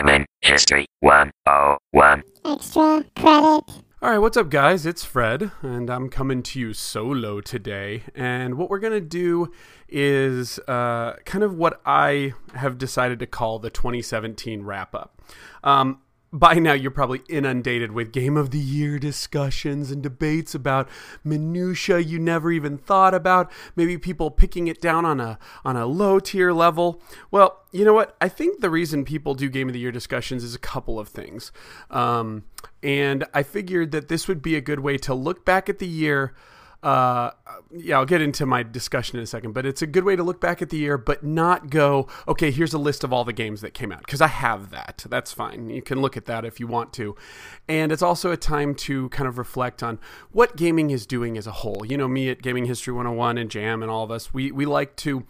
Gaming History 101. Extra credit. All right, what's up, guys? It's Fred, and I'm coming to you solo today. And what we're going to do is uh, kind of what I have decided to call the 2017 wrap up. Um, by now, you're probably inundated with Game of the Year discussions and debates about minutia you never even thought about. Maybe people picking it down on a on a low tier level. Well, you know what? I think the reason people do Game of the Year discussions is a couple of things. Um, and I figured that this would be a good way to look back at the year uh, yeah, I'll get into my discussion in a second, but it's a good way to look back at the year, but not go, okay, here's a list of all the games that came out, because I have that. That's fine. You can look at that if you want to. And it's also a time to kind of reflect on what gaming is doing as a whole. You know, me at Gaming History 101 and Jam and all of us, we, we like to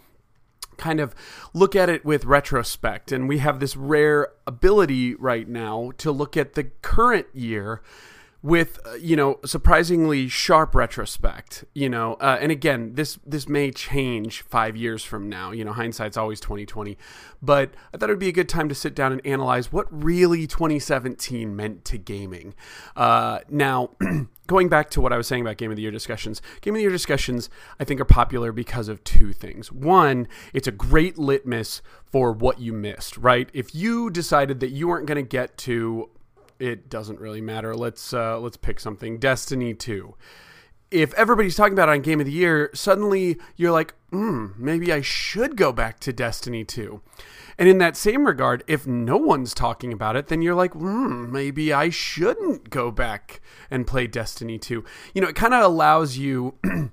kind of look at it with retrospect. And we have this rare ability right now to look at the current year with uh, you know surprisingly sharp retrospect you know uh, and again this this may change five years from now. You know hindsight's always 2020 but i thought it would be a good time to sit down and analyze what really 2017 meant to gaming. Uh, now going back to what i was saying about game of the year discussions game of the year discussions i think are popular because of two things. One it's a great litmus for what you missed right? If you decided that you weren't going to get to it doesn't really matter. Let's uh, let's pick something. Destiny 2. If everybody's talking about it on Game of the Year, suddenly you're like, hmm, maybe I should go back to Destiny 2. And in that same regard, if no one's talking about it, then you're like, hmm, maybe I shouldn't go back and play Destiny 2. You know, it kind of allows you.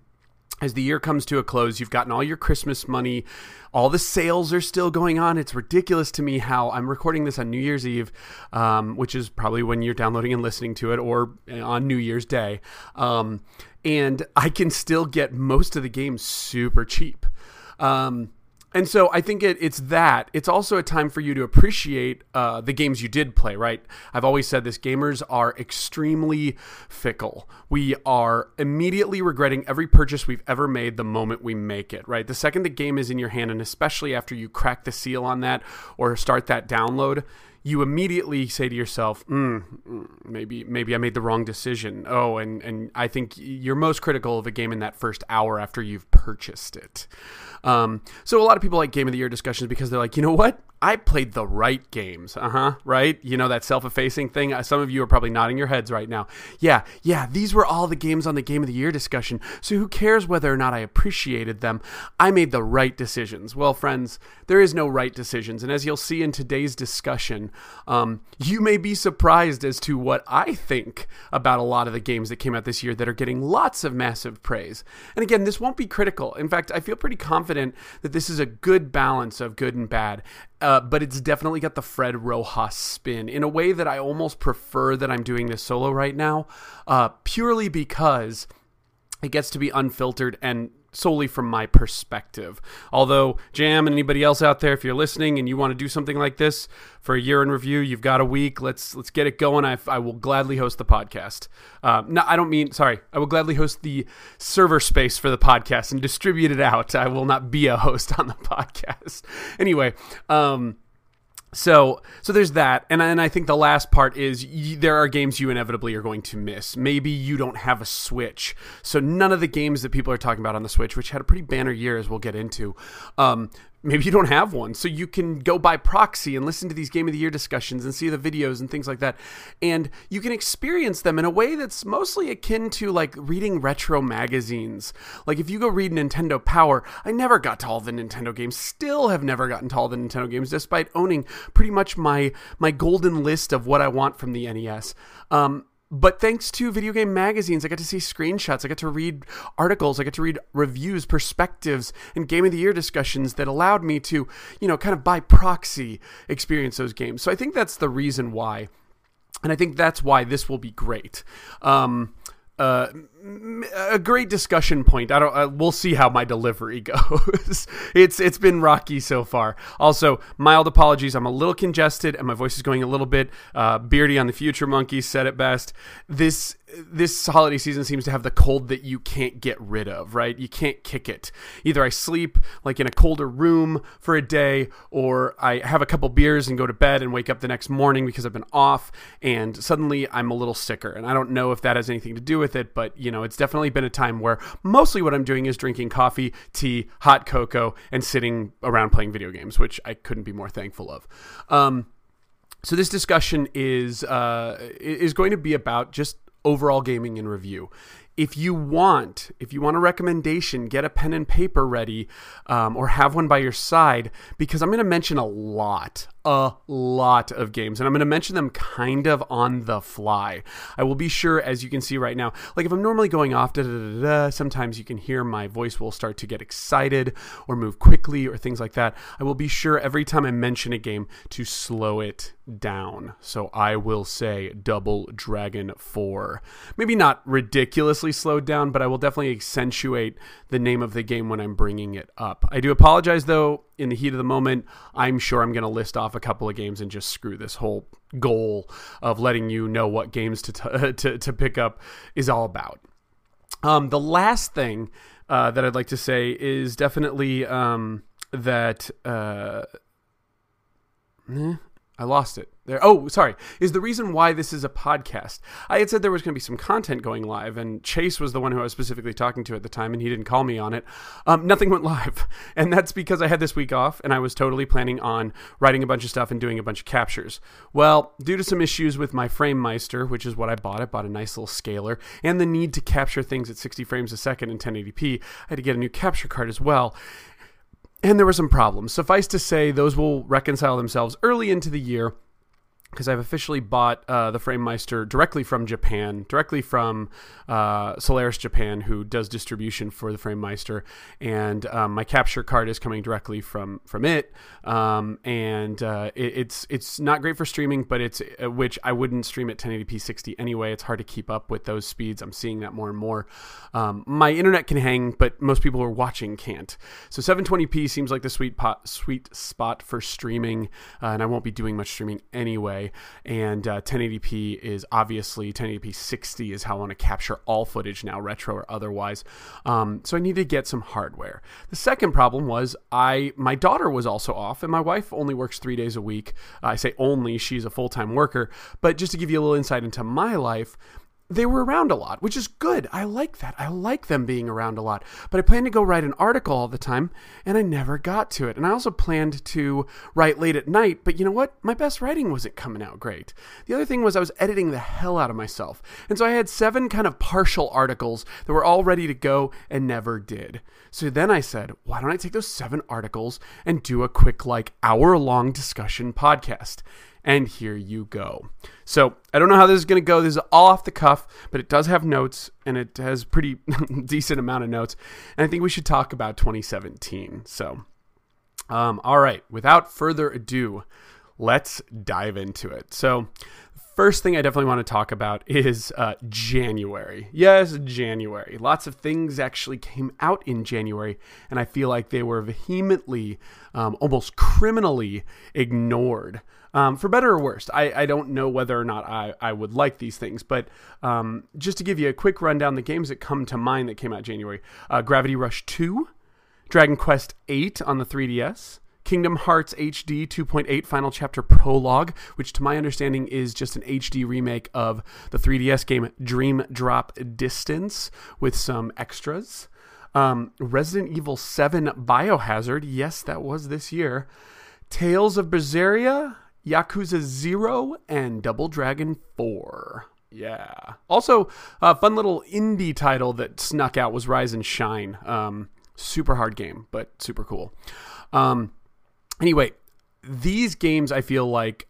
as the year comes to a close, you've gotten all your Christmas money. All the sales are still going on. It's ridiculous to me how I'm recording this on New Year's Eve, um, which is probably when you're downloading and listening to it, or on New Year's Day. Um, and I can still get most of the games super cheap. Um, and so I think it, it's that. It's also a time for you to appreciate uh, the games you did play, right? I've always said this gamers are extremely fickle. We are immediately regretting every purchase we've ever made the moment we make it, right? The second the game is in your hand, and especially after you crack the seal on that or start that download, you immediately say to yourself, mm, maybe maybe I made the wrong decision. Oh, and and I think you're most critical of a game in that first hour after you've purchased it. Um, so a lot of people like game of the year discussions because they're like, you know what? I played the right games. Uh huh. Right? You know, that self effacing thing. Uh, some of you are probably nodding your heads right now. Yeah, yeah, these were all the games on the game of the year discussion. So who cares whether or not I appreciated them? I made the right decisions. Well, friends, there is no right decisions. And as you'll see in today's discussion, um, you may be surprised as to what I think about a lot of the games that came out this year that are getting lots of massive praise. And again, this won't be critical. In fact, I feel pretty confident that this is a good balance of good and bad. Uh, but it's definitely got the Fred Rojas spin in a way that I almost prefer that I'm doing this solo right now, uh, purely because it gets to be unfiltered and solely from my perspective. Although, Jam and anybody else out there, if you're listening and you want to do something like this for a year in review, you've got a week. Let's let's get it going. I, I will gladly host the podcast. Uh, no, I don't mean sorry. I will gladly host the server space for the podcast and distribute it out. I will not be a host on the podcast. Anyway. Um, so so there's that and, and i think the last part is y- there are games you inevitably are going to miss. Maybe you don't have a switch. So none of the games that people are talking about on the switch which had a pretty banner year as we'll get into um, maybe you don't have one. So you can go by proxy and listen to these game of the year discussions and see the videos and things like that. And you can experience them in a way that's mostly akin to like reading retro magazines. Like if you go read nintendo power i never got to all the nintendo games. Still have never gotten to all the nintendo games despite owning pretty much my my golden list of what i want from the nes um, but thanks to video game magazines, I got to see screenshots, I got to read articles, I got to read reviews, perspectives, and game of the year discussions that allowed me to, you know, kind of by proxy experience those games. So I think that's the reason why. And I think that's why this will be great. Um, uh, a great discussion point. I don't. Uh, we'll see how my delivery goes. it's it's been rocky so far. Also, mild apologies. I'm a little congested and my voice is going a little bit. Uh, Beardy on the Future Monkey said it best. This this holiday season seems to have the cold that you can't get rid of, right? You can't kick it. Either I sleep like in a colder room for a day, or I have a couple beers and go to bed and wake up the next morning because I've been off, and suddenly I'm a little sicker. And I don't know if that has anything to do with it, but you know, it's definitely been a time where mostly what I'm doing is drinking coffee, tea, hot cocoa, and sitting around playing video games, which I couldn't be more thankful of. Um, so this discussion is uh, is going to be about just overall gaming in review. If you want, if you want a recommendation, get a pen and paper ready, um, or have one by your side because I'm going to mention a lot, a lot of games, and I'm going to mention them kind of on the fly. I will be sure, as you can see right now, like if I'm normally going off, da, da, da, sometimes you can hear my voice will start to get excited or move quickly or things like that. I will be sure every time I mention a game to slow it down. So I will say Double Dragon 4. Maybe not ridiculously slowed down, but I will definitely accentuate the name of the game when I'm bringing it up. I do apologize though in the heat of the moment, I'm sure I'm going to list off a couple of games and just screw this whole goal of letting you know what games to t- to, to pick up is all about. Um, the last thing uh, that I'd like to say is definitely um, that. Uh, eh, I lost it there. Oh, sorry. Is the reason why this is a podcast. I had said there was going to be some content going live, and Chase was the one who I was specifically talking to at the time, and he didn't call me on it. Um, nothing went live. And that's because I had this week off, and I was totally planning on writing a bunch of stuff and doing a bunch of captures. Well, due to some issues with my FrameMeister, which is what I bought, I bought a nice little scaler, and the need to capture things at 60 frames a second in 1080p, I had to get a new capture card as well and there were some problems. Suffice to say, those will reconcile themselves early into the year because I've officially bought uh, the FrameMeister directly from Japan, directly from uh, Solaris Japan, who does distribution for the FrameMeister, and um, my capture card is coming directly from from it. Um, and uh, it, it's it's not great for streaming, but it's uh, which I wouldn't stream at 1080p 60 anyway. It's hard to keep up with those speeds. I'm seeing that more and more. Um, my internet can hang, but most people who are watching can't. So 720p seems like the sweet pot, sweet spot for streaming, uh, and I won't be doing much streaming anyway and uh, 1080p is obviously 1080p 60 is how I want to capture all footage now, retro or otherwise. Um, so I need to get some hardware. The second problem was I my daughter was also off, and my wife only works three days a week. I say only; she's a full time worker. But just to give you a little insight into my life, they were around a lot, which is good. I like that. I like them being around a lot. But I planned to go write an article all the time, and I never got to it. And I also planned to write late at night, but you know what? My best writing wasn't coming out great. The other thing was I was editing the hell out of myself. And so I had seven kind of partial articles that were all ready to go and never did. So then I said, why don't I take those seven articles and do a quick, like, hour long discussion podcast? And here you go. So I don't know how this is going to go. This is all off the cuff, but it does have notes and it has pretty decent amount of notes. And I think we should talk about 2017. So, um, all right, without further ado, let's dive into it. So, first thing I definitely want to talk about is uh, January. Yes, January. Lots of things actually came out in January, and I feel like they were vehemently, um, almost criminally ignored um, for better or worse. I, I don't know whether or not I, I would like these things, but um, just to give you a quick rundown, the games that come to mind that came out January uh, Gravity Rush 2, Dragon Quest 8 on the 3DS. Kingdom Hearts HD 2.8 Final Chapter Prologue, which to my understanding is just an HD remake of the 3DS game Dream Drop Distance with some extras. Um, Resident Evil 7 Biohazard, yes, that was this year. Tales of Berseria, Yakuza 0, and Double Dragon 4. Yeah. Also, a fun little indie title that snuck out was Rise and Shine. Um, super hard game, but super cool. Um, anyway, these games I feel like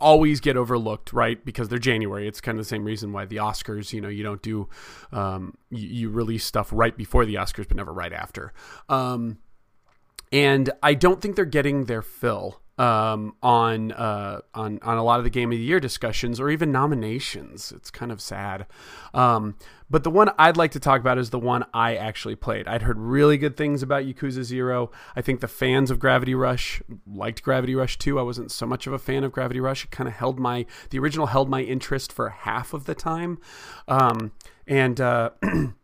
always get overlooked, right? Because they're January. It's kind of the same reason why the Oscars, you know, you don't do, um, you, you, release stuff right before the Oscars, but never right after. Um, and I don't think they're getting their fill um, on uh, on on a lot of the game of the year discussions or even nominations. It's kind of sad. Um, but the one I'd like to talk about is the one I actually played. I'd heard really good things about Yakuza Zero. I think the fans of Gravity Rush liked Gravity Rush 2. I wasn't so much of a fan of Gravity Rush. It kind of held my the original held my interest for half of the time. Um, and uh,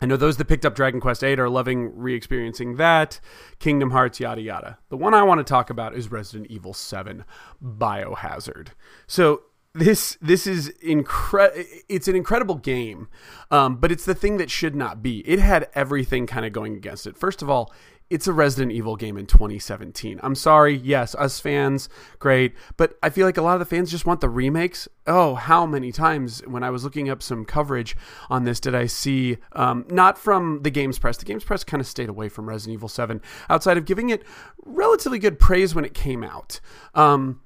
I know those that picked up Dragon Quest VIII are loving re-experiencing that. Kingdom Hearts, yada yada. The one I want to talk about is Resident Evil 7 Biohazard. So this this is incredible. It's an incredible game, um, but it's the thing that should not be. It had everything kind of going against it. First of all, it's a Resident Evil game in 2017. I'm sorry, yes, us fans, great, but I feel like a lot of the fans just want the remakes. Oh, how many times when I was looking up some coverage on this did I see, um, not from the Games Press, the Games Press kind of stayed away from Resident Evil 7 outside of giving it relatively good praise when it came out. Um,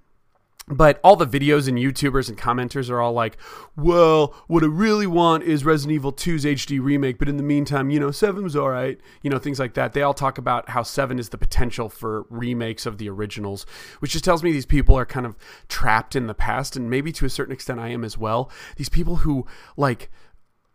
but all the videos and YouTubers and commenters are all like, well, what I really want is Resident Evil 2's HD remake, but in the meantime, you know, 7 was all right, you know, things like that. They all talk about how 7 is the potential for remakes of the originals, which just tells me these people are kind of trapped in the past, and maybe to a certain extent I am as well. These people who, like,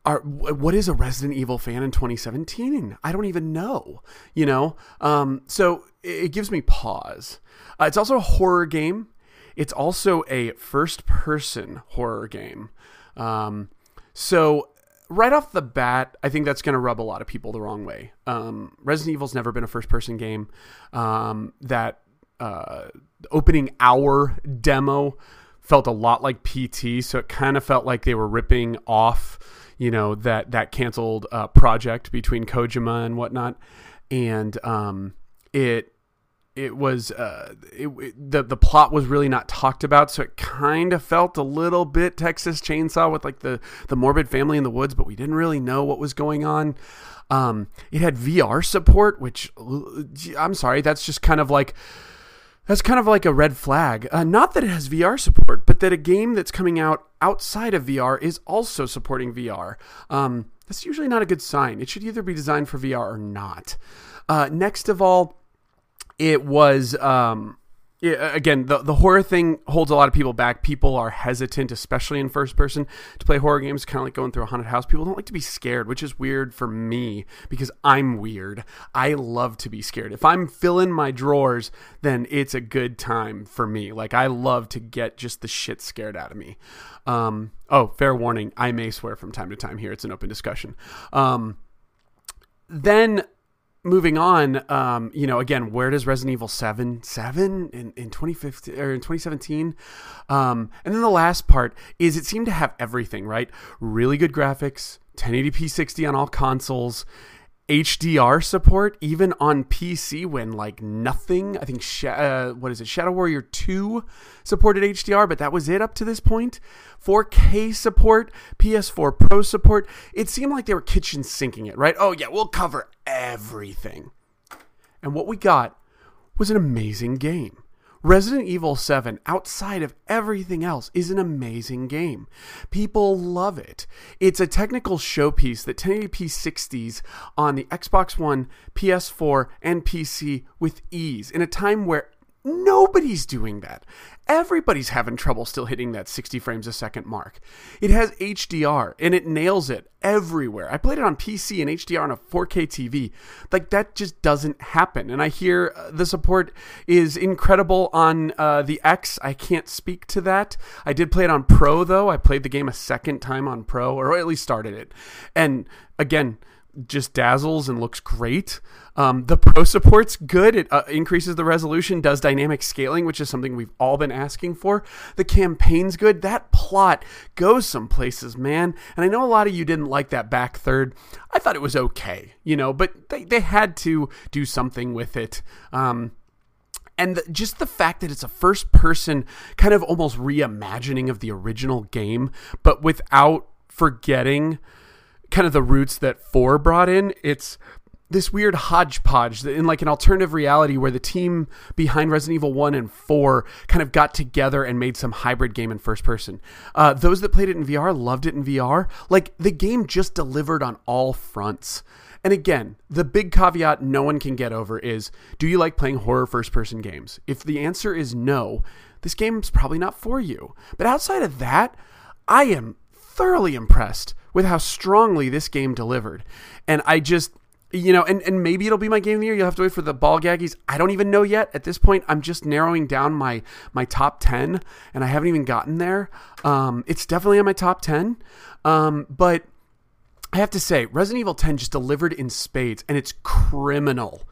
are, what is a Resident Evil fan in 2017? I don't even know, you know? Um, so it gives me pause. Uh, it's also a horror game. It's also a first person horror game. Um, so, right off the bat, I think that's going to rub a lot of people the wrong way. Um, Resident Evil's never been a first person game. Um, that uh, opening hour demo felt a lot like PT, so it kind of felt like they were ripping off, you know, that that canceled uh, project between Kojima and whatnot, and um, it it was uh, it, it, the the plot was really not talked about, so it kind of felt a little bit Texas Chainsaw with like the the morbid family in the woods, but we didn't really know what was going on. Um, it had VR support, which I'm sorry, that's just kind of like that's kind of like a red flag. Uh, not that it has VR support, but that a game that's coming out outside of VR is also supporting VR. Um, that's usually not a good sign. It should either be designed for VR or not. Uh, next of all it was um, again the the horror thing holds a lot of people back. People are hesitant, especially in first person, to play horror games. Kind of like going through a haunted house. People don't like to be scared, which is weird for me because I'm weird. I love to be scared. If I'm filling my drawers, then it's a good time for me. Like I love to get just the shit scared out of me. Um, oh, fair warning, I may swear from time to time here. It's an open discussion. Um, then moving on, um, you know, again, where does Resident Evil 7 7 in, in 2015 or in 2017? Um, and then the last part is it seemed to have everything, right? Really good graphics, 1080p 60 on all consoles, HDR support even on PC when like nothing. I think uh, what is it? Shadow Warrior 2 supported HDR, but that was it up to this point. 4K support, PS4 Pro support. It seemed like they were kitchen sinking it, right? Oh yeah, we'll cover everything. And what we got was an amazing game. Resident Evil 7, outside of everything else, is an amazing game. People love it. It's a technical showpiece that 1080p 60s on the Xbox One, PS4, and PC with ease in a time where Nobody's doing that. Everybody's having trouble still hitting that 60 frames a second mark. It has HDR and it nails it everywhere. I played it on PC and HDR on a 4K TV. Like that just doesn't happen. And I hear uh, the support is incredible on uh, the X. I can't speak to that. I did play it on Pro though. I played the game a second time on Pro, or at least started it. And again, just dazzles and looks great. Um, the pro support's good. It uh, increases the resolution, does dynamic scaling, which is something we've all been asking for. The campaign's good. That plot goes some places, man. And I know a lot of you didn't like that back third. I thought it was okay, you know, but they, they had to do something with it. Um, and the, just the fact that it's a first person kind of almost reimagining of the original game, but without forgetting kind of the roots that four brought in. It's this weird hodgepodge in like an alternative reality where the team behind Resident Evil 1 and 4 kind of got together and made some hybrid game in first person. Uh, those that played it in VR loved it in VR. Like the game just delivered on all fronts. And again, the big caveat no one can get over is do you like playing horror first person games? If the answer is no, this game's probably not for you. But outside of that, I am thoroughly impressed with how strongly this game delivered. And I just you know, and, and maybe it'll be my game of the year. You'll have to wait for the ball gaggies. I don't even know yet. At this point, I'm just narrowing down my my top ten, and I haven't even gotten there. Um, it's definitely on my top ten, um, but I have to say, Resident Evil 10 just delivered in spades, and it's criminal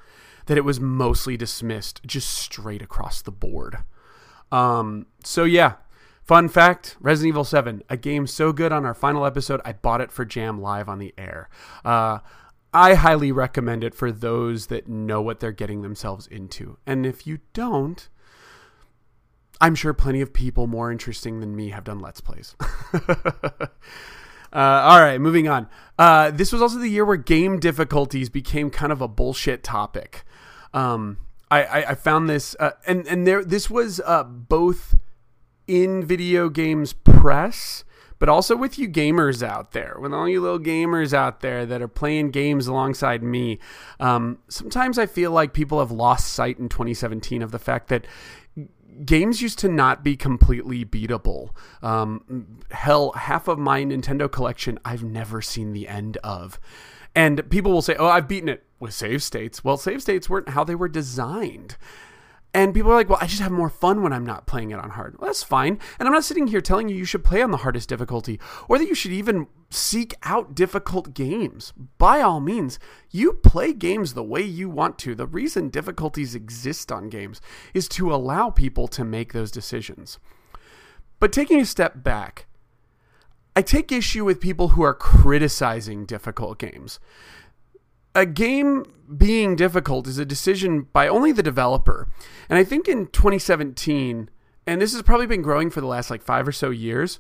that it was mostly dismissed just straight across the board. Um, so yeah, fun fact: Resident Evil 7, a game so good on our final episode, I bought it for Jam live on the air. Uh, I highly recommend it for those that know what they're getting themselves into. And if you don't, I'm sure plenty of people more interesting than me have done Let's Plays. uh, all right, moving on. Uh, this was also the year where game difficulties became kind of a bullshit topic. Um, I, I, I, found this, uh, and and there this was uh, both in video games press but also with you gamers out there, with all you little gamers out there that are playing games alongside me. Um, sometimes I feel like people have lost sight in 2017 of the fact that games used to not be completely beatable. Um, hell, half of my Nintendo collection I've never seen the end of. And people will say, oh, I've beaten it with save states. Well, save states weren't how they were designed. And people are like, well, I just have more fun when I'm not playing it on hard. Well, that's fine. And I'm not sitting here telling you you should play on the hardest difficulty or that you should even seek out difficult games. By all means, you play games the way you want to. The reason difficulties exist on games is to allow people to make those decisions. But taking a step back, I take issue with people who are criticizing difficult games a game being difficult is a decision by only the developer. And I think in 2017, and this has probably been growing for the last like five or so years,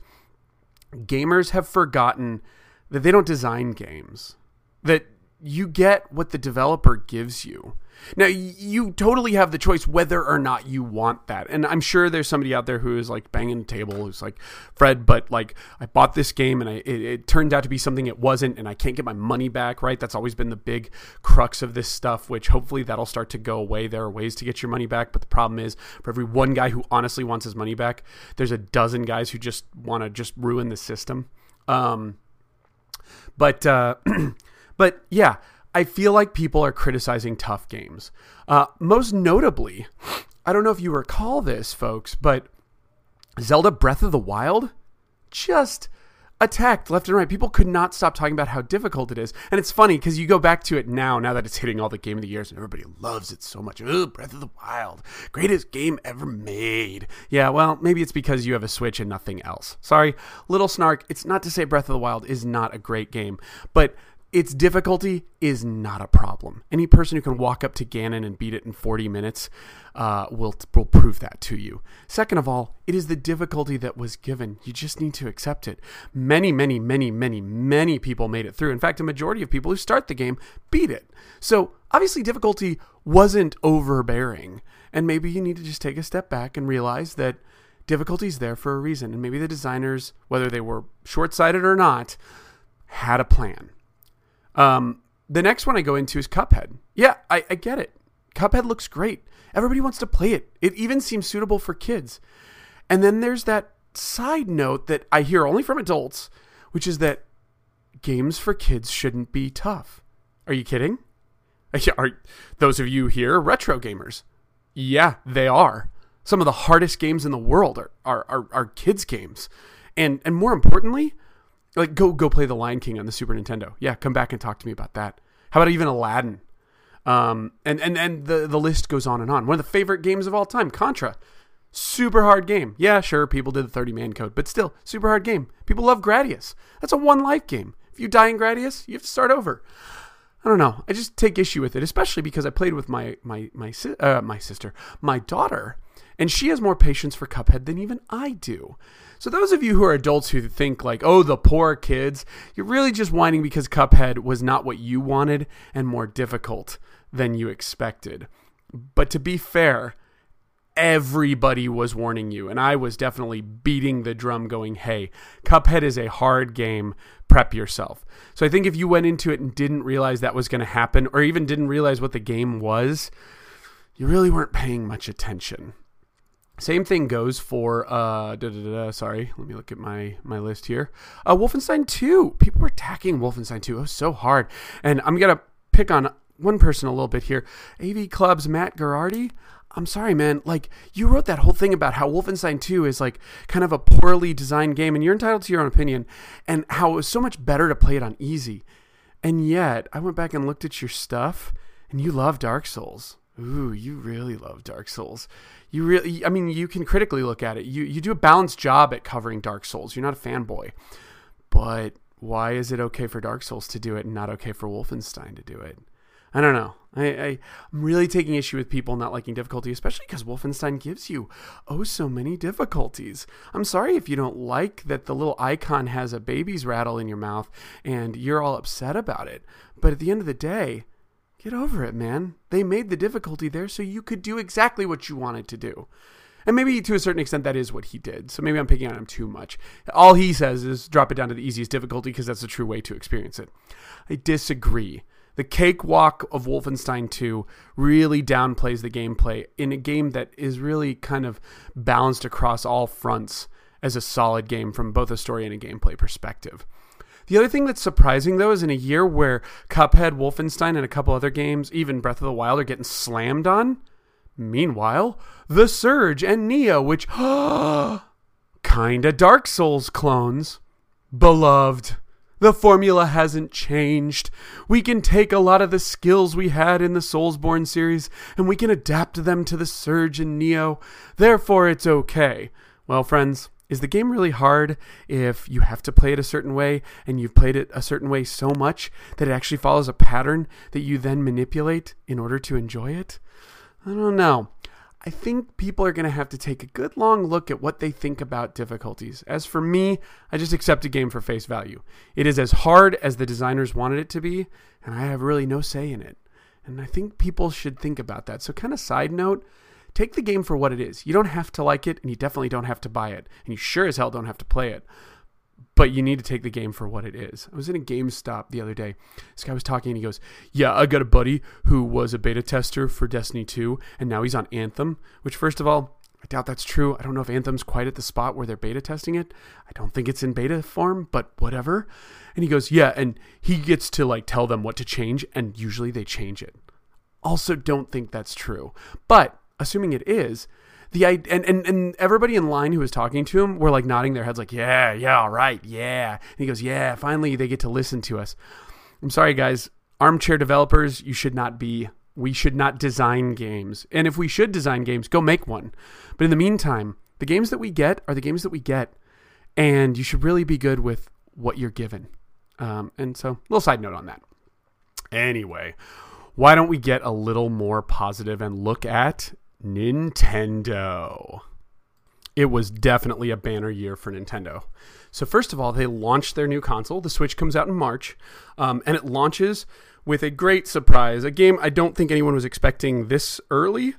gamers have forgotten that they don't design games, that you get what the developer gives you. Now, you totally have the choice whether or not you want that. And I'm sure there's somebody out there who is like banging the table who's like, Fred, but like, I bought this game and I, it, it turned out to be something it wasn't, and I can't get my money back, right? That's always been the big crux of this stuff, which hopefully that'll start to go away. There are ways to get your money back, but the problem is for every one guy who honestly wants his money back, there's a dozen guys who just want to just ruin the system. Um, but, uh, but yeah I feel like people are criticizing tough games. Uh, most notably, I don't know if you recall this, folks, but Zelda Breath of the Wild just attacked left and right. People could not stop talking about how difficult it is. And it's funny because you go back to it now, now that it's hitting all the game of the years and everybody loves it so much. Oh, Breath of the Wild, greatest game ever made. Yeah, well, maybe it's because you have a Switch and nothing else. Sorry, little snark. It's not to say Breath of the Wild is not a great game, but its difficulty is not a problem. Any person who can walk up to Ganon and beat it in 40 minutes uh, will, will prove that to you. Second of all, it is the difficulty that was given. You just need to accept it. Many, many, many, many, many people made it through. In fact, a majority of people who start the game beat it. So obviously, difficulty wasn't overbearing. And maybe you need to just take a step back and realize that difficulty is there for a reason. And maybe the designers, whether they were short sighted or not, had a plan. Um, the next one I go into is Cuphead. Yeah, I, I get it. Cuphead looks great. Everybody wants to play it. It even seems suitable for kids. And then there's that side note that I hear only from adults, which is that games for kids shouldn't be tough. Are you kidding? Are those of you here retro gamers? Yeah, they are. Some of the hardest games in the world are are, are, are kids games. And and more importantly, like go go play The Lion King on the Super Nintendo. Yeah, come back and talk to me about that. How about even Aladdin? Um, and and and the the list goes on and on. One of the favorite games of all time, Contra. Super hard game. Yeah, sure, people did the 30 man code, but still, super hard game. People love Gradius. That's a one life game. If you die in Gradius, you have to start over. I don't know. I just take issue with it, especially because I played with my my my uh, my sister, my daughter, and she has more patience for Cuphead than even I do. So those of you who are adults who think like, "Oh, the poor kids," you're really just whining because Cuphead was not what you wanted and more difficult than you expected. But to be fair, everybody was warning you, and I was definitely beating the drum, going, "Hey, Cuphead is a hard game. Prep yourself." So I think if you went into it and didn't realize that was going to happen, or even didn't realize what the game was, you really weren't paying much attention. Same thing goes for uh da, da, da, sorry, let me look at my my list here. Uh Wolfenstein 2. People were attacking Wolfenstein 2. It was so hard. And I'm going to pick on one person a little bit here. AV Club's Matt Gerardi. I'm sorry, man. Like, you wrote that whole thing about how Wolfenstein 2 is like kind of a poorly designed game, and you're entitled to your own opinion, and how it was so much better to play it on easy. And yet, I went back and looked at your stuff, and you love Dark Souls. Ooh, you really love Dark Souls. You really, I mean, you can critically look at it. You you do a balanced job at covering Dark Souls. You're not a fanboy, but why is it okay for Dark Souls to do it and not okay for Wolfenstein to do it? I don't know. I, I am really taking issue with people not liking difficulty, especially because Wolfenstein gives you oh so many difficulties. I'm sorry if you don't like that the little icon has a baby's rattle in your mouth and you're all upset about it. But at the end of the day, Get over it, man. They made the difficulty there so you could do exactly what you wanted to do. And maybe to a certain extent, that is what he did. So maybe I'm picking on him too much. All he says is drop it down to the easiest difficulty because that's the true way to experience it. I disagree. The cakewalk of Wolfenstein 2 really downplays the gameplay in a game that is really kind of balanced across all fronts as a solid game from both a story and a gameplay perspective. The other thing that's surprising though is in a year where Cuphead, Wolfenstein, and a couple other games, even Breath of the Wild, are getting slammed on. Meanwhile, The Surge and Nioh, which kinda Dark Souls clones, beloved. The formula hasn't changed. We can take a lot of the skills we had in the Soulsborne series and we can adapt them to the Surge and Nioh. Therefore, it's okay. Well, friends, is the game really hard if you have to play it a certain way and you've played it a certain way so much that it actually follows a pattern that you then manipulate in order to enjoy it? I don't know. I think people are going to have to take a good long look at what they think about difficulties. As for me, I just accept a game for face value. It is as hard as the designers wanted it to be, and I have really no say in it. And I think people should think about that. So, kind of side note, take the game for what it is. You don't have to like it, and you definitely don't have to buy it, and you sure as hell don't have to play it. But you need to take the game for what it is. I was in a GameStop the other day. This guy was talking, and he goes, "Yeah, I got a buddy who was a beta tester for Destiny 2, and now he's on Anthem." Which, first of all, I doubt that's true. I don't know if Anthem's quite at the spot where they're beta testing it. I don't think it's in beta form, but whatever. And he goes, Yeah, and he gets to like tell them what to change, and usually they change it. Also, don't think that's true. But assuming it is, the and, and and everybody in line who was talking to him were like nodding their heads like yeah yeah all right yeah. And he goes yeah finally they get to listen to us. I'm sorry guys. Armchair developers you should not be we should not design games. And if we should design games go make one. But in the meantime the games that we get are the games that we get and you should really be good with what you're given. Um, and so little side note on that. Anyway why don't we get a little more positive and look at Nintendo. It was definitely a banner year for Nintendo. So, first of all, they launched their new console. The Switch comes out in March, um, and it launches with a great surprise. A game I don't think anyone was expecting this early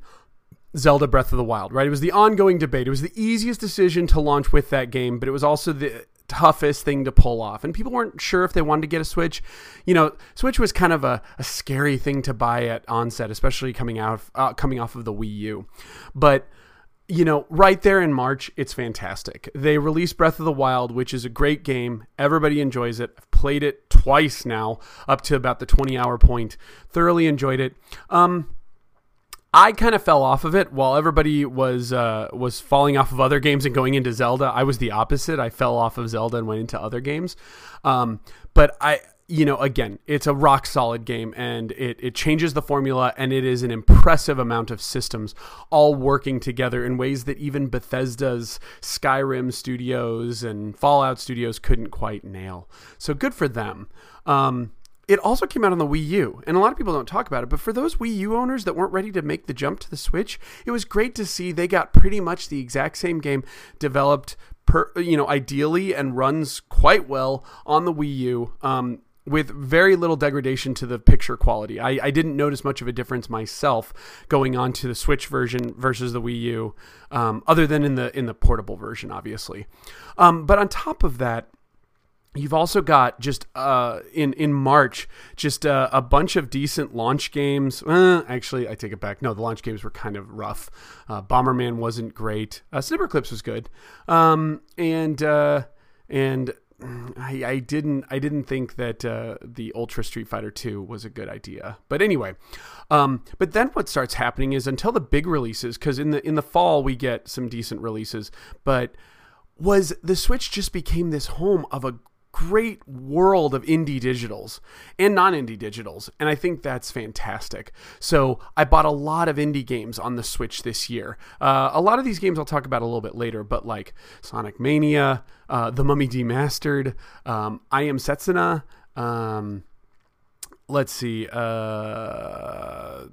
Zelda Breath of the Wild, right? It was the ongoing debate. It was the easiest decision to launch with that game, but it was also the toughest thing to pull off. And people weren't sure if they wanted to get a Switch. You know, Switch was kind of a, a scary thing to buy at onset, especially coming out uh, coming off of the Wii U. But you know, right there in March, it's fantastic. They released Breath of the Wild, which is a great game. Everybody enjoys it. I've played it twice now, up to about the 20 hour point. Thoroughly enjoyed it. Um, I kind of fell off of it while everybody was uh, was falling off of other games and going into Zelda. I was the opposite. I fell off of Zelda and went into other games. Um, but I, you know, again, it's a rock solid game and it, it changes the formula and it is an impressive amount of systems all working together in ways that even Bethesda's Skyrim studios and Fallout studios couldn't quite nail. So good for them. Um, it also came out on the Wii U, and a lot of people don't talk about it, but for those Wii U owners that weren't ready to make the jump to the Switch, it was great to see they got pretty much the exact same game developed per, you know, ideally and runs quite well on the Wii U. Um, with very little degradation to the picture quality. I, I, didn't notice much of a difference myself going on to the Switch version versus the Wii U, um, other than in the in the portable version, obviously. Um, but on top of that, You've also got just uh, in in March just uh, a bunch of decent launch games. Uh, actually, I take it back. No, the launch games were kind of rough. Uh, Bomberman wasn't great. Uh, Snipperclips was good, um, and uh, and I, I, didn't I didn't think that uh, the Ultra Street Fighter Two was a good idea. But anyway, um, but then what starts happening is until the big releases, because in the in the fall we get some decent releases, but was the Switch just became this home of a great world of indie digitals and non indie digitals. And I think that's fantastic. So I bought a lot of indie games on the Switch this year. Uh, a lot of these games I'll talk about a little bit later, but like Sonic Mania, uh, The Mummy Demastered, um, I Am Setsuna. Um, let's see. Uh,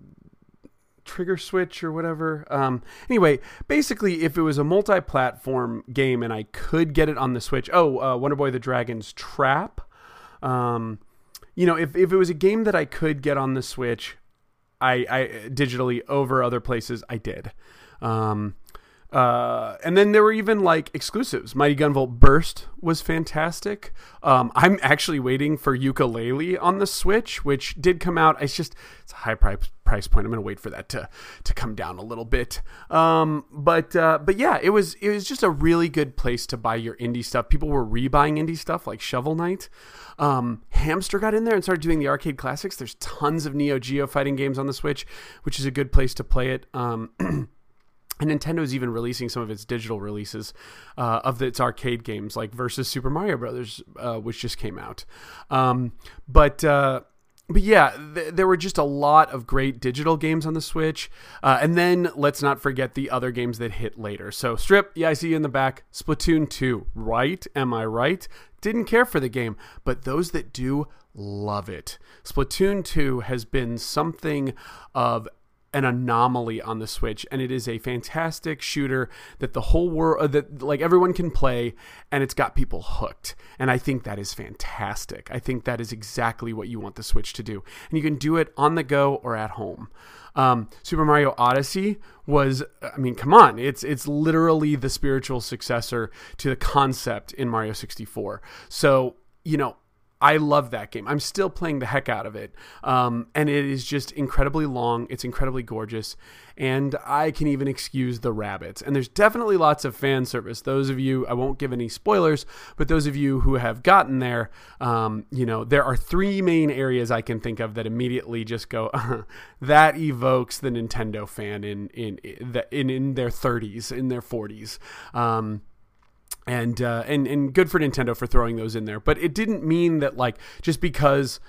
trigger switch or whatever. Um, anyway, basically, if it was a multi-platform game and I could get it on the Switch, oh, uh, Wonder Boy the Dragon's Trap. Um, you know, if, if it was a game that I could get on the Switch, I, I digitally over other places, I did. Um, uh, and then there were even like exclusives. Mighty Gunvolt Burst was fantastic. Um, I'm actually waiting for Yooka-Laylee on the Switch, which did come out. It's just it's a high price price point. I'm gonna wait for that to to come down a little bit. Um, but uh, but yeah, it was it was just a really good place to buy your indie stuff. People were rebuying indie stuff like Shovel Knight. Um, Hamster got in there and started doing the arcade classics. There's tons of Neo Geo fighting games on the Switch, which is a good place to play it. And Nintendo's even releasing some of its digital releases uh, of its arcade games, like Versus Super Mario Brothers, uh, which just came out. Um, but uh, but yeah, th- there were just a lot of great digital games on the Switch. Uh, and then let's not forget the other games that hit later. So, Strip, yeah, I see you in the back. Splatoon 2, right? Am I right? Didn't care for the game, but those that do love it. Splatoon 2 has been something of an anomaly on the Switch, and it is a fantastic shooter that the whole world, uh, that like everyone can play, and it's got people hooked. And I think that is fantastic. I think that is exactly what you want the Switch to do, and you can do it on the go or at home. Um, Super Mario Odyssey was, I mean, come on, it's it's literally the spiritual successor to the concept in Mario 64. So you know, I love that game. I'm still playing the heck out of it. Um, and it is just incredibly long. It's incredibly gorgeous. And I can even excuse the rabbits. And there's definitely lots of fan service. Those of you, I won't give any spoilers, but those of you who have gotten there, um, you know, there are three main areas I can think of that immediately just go, uh, that evokes the Nintendo fan in, in, in, in their 30s, in their 40s. Um, and uh, and and good for Nintendo for throwing those in there. But it didn't mean that like just because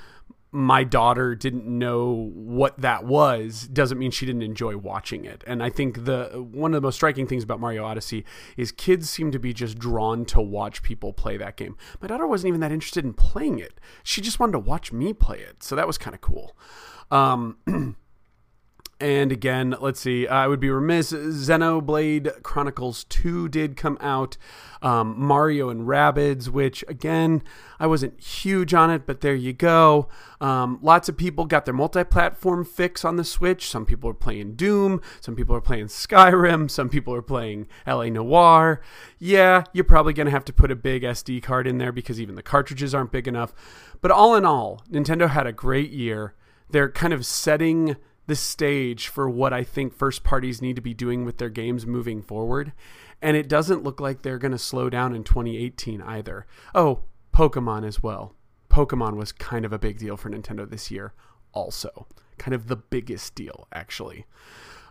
my daughter didn't know what that was doesn't mean she didn't enjoy watching it. And I think the one of the most striking things about Mario Odyssey is kids seem to be just drawn to watch people play that game. My daughter wasn't even that interested in playing it. She just wanted to watch me play it. So that was kind of cool. Um, And again, let's see, I would be remiss. Xenoblade Chronicles 2 did come out. Um, Mario and Rabbids, which again, I wasn't huge on it, but there you go. Um, lots of people got their multi platform fix on the Switch. Some people are playing Doom. Some people are playing Skyrim. Some people are playing LA Noire. Yeah, you're probably going to have to put a big SD card in there because even the cartridges aren't big enough. But all in all, Nintendo had a great year. They're kind of setting the stage for what I think first parties need to be doing with their games moving forward. And it doesn't look like they're going to slow down in 2018 either. Oh, Pokemon as well. Pokemon was kind of a big deal for Nintendo this year, also. Kind of the biggest deal, actually.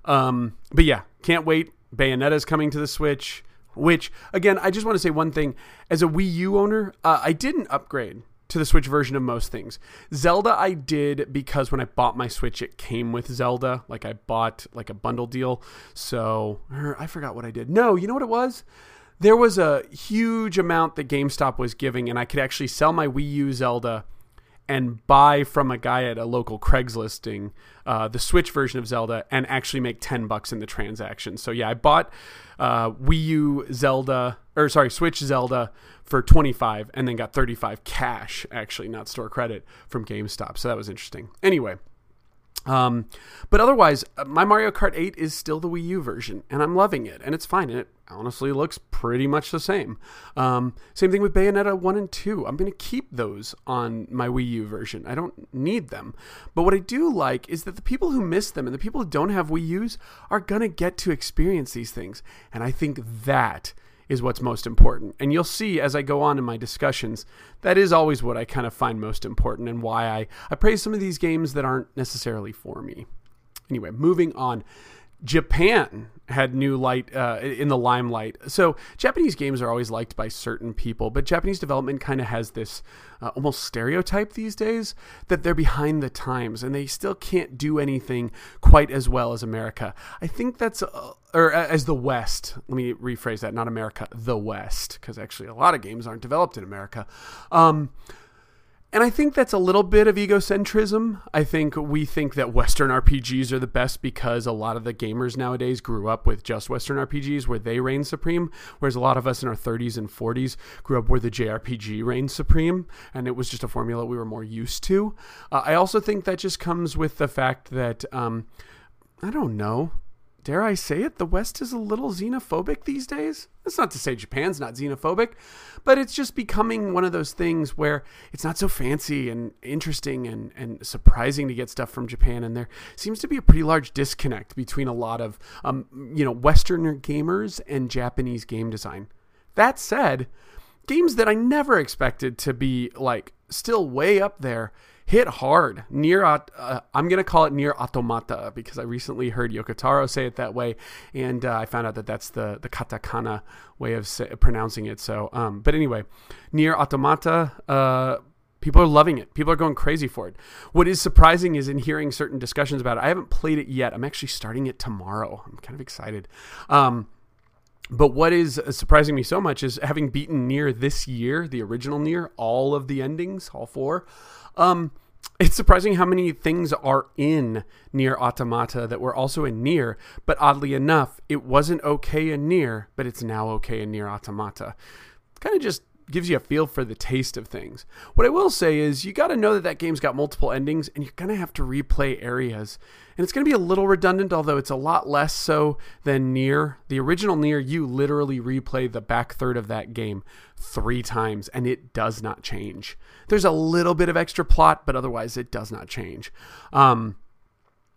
Um, but yeah, can't wait. Bayonetta's coming to the Switch. Which, again, I just want to say one thing. As a Wii U owner, uh, I didn't upgrade to the Switch version of most things. Zelda I did because when I bought my Switch it came with Zelda, like I bought like a bundle deal. So, I forgot what I did. No, you know what it was? There was a huge amount that GameStop was giving and I could actually sell my Wii U Zelda and buy from a guy at a local Craigslisting uh, the Switch version of Zelda and actually make 10 bucks in the transaction. So yeah, I bought uh, Wii U Zelda or sorry, Switch Zelda for 25 and then got 35 cash, actually, not store credit from GameStop. So that was interesting. Anyway, um, but otherwise, uh, my Mario Kart 8 is still the Wii U version, and I'm loving it, and it's fine. And it honestly looks pretty much the same. Um, same thing with Bayonetta 1 and 2. I'm going to keep those on my Wii U version. I don't need them. But what I do like is that the people who miss them and the people who don't have Wii U's are going to get to experience these things. And I think that is what's most important. And you'll see as I go on in my discussions, that is always what I kind of find most important and why I, I praise some of these games that aren't necessarily for me. Anyway, moving on. Japan had new light uh, in the limelight. So Japanese games are always liked by certain people, but Japanese development kind of has this uh, almost stereotype these days that they're behind the times and they still can't do anything quite as well as America. I think that's uh, or uh, as the West. Let me rephrase that, not America, the West, because actually a lot of games aren't developed in America. Um, and I think that's a little bit of egocentrism. I think we think that Western RPGs are the best because a lot of the gamers nowadays grew up with just Western RPGs where they reign supreme, whereas a lot of us in our 30s and 40s grew up where the JRPG reigned supreme, and it was just a formula we were more used to. Uh, I also think that just comes with the fact that, um, I don't know, dare I say it, the West is a little xenophobic these days. That's not to say Japan's not xenophobic, but it's just becoming one of those things where it's not so fancy and interesting and, and surprising to get stuff from Japan. And there seems to be a pretty large disconnect between a lot of, um, you know, Westerner gamers and Japanese game design. That said, games that I never expected to be like still way up there hit hard. Nier uh, I'm going to call it Nier Automata because I recently heard Yoko Taro say it that way, and uh, I found out that that's the the katakana way of say, pronouncing it. So, um, but anyway, Nier Automata. Uh, people are loving it. People are going crazy for it. What is surprising is in hearing certain discussions about it. I haven't played it yet. I'm actually starting it tomorrow. I'm kind of excited. Um, but what is surprising me so much is having beaten Nier this year, the original Nier, all of the endings, all four. Um, it's surprising how many things are in Nier Automata that were also in Nier, but oddly enough, it wasn't okay in Nier, but it's now okay in Nier Automata. Kind of just gives you a feel for the taste of things. What I will say is you got to know that that game's got multiple endings and you're going to have to replay areas. And it's going to be a little redundant, although it's a lot less so than Nier. The original Nier you literally replay the back third of that game three times and it does not change. There's a little bit of extra plot, but otherwise it does not change. Um,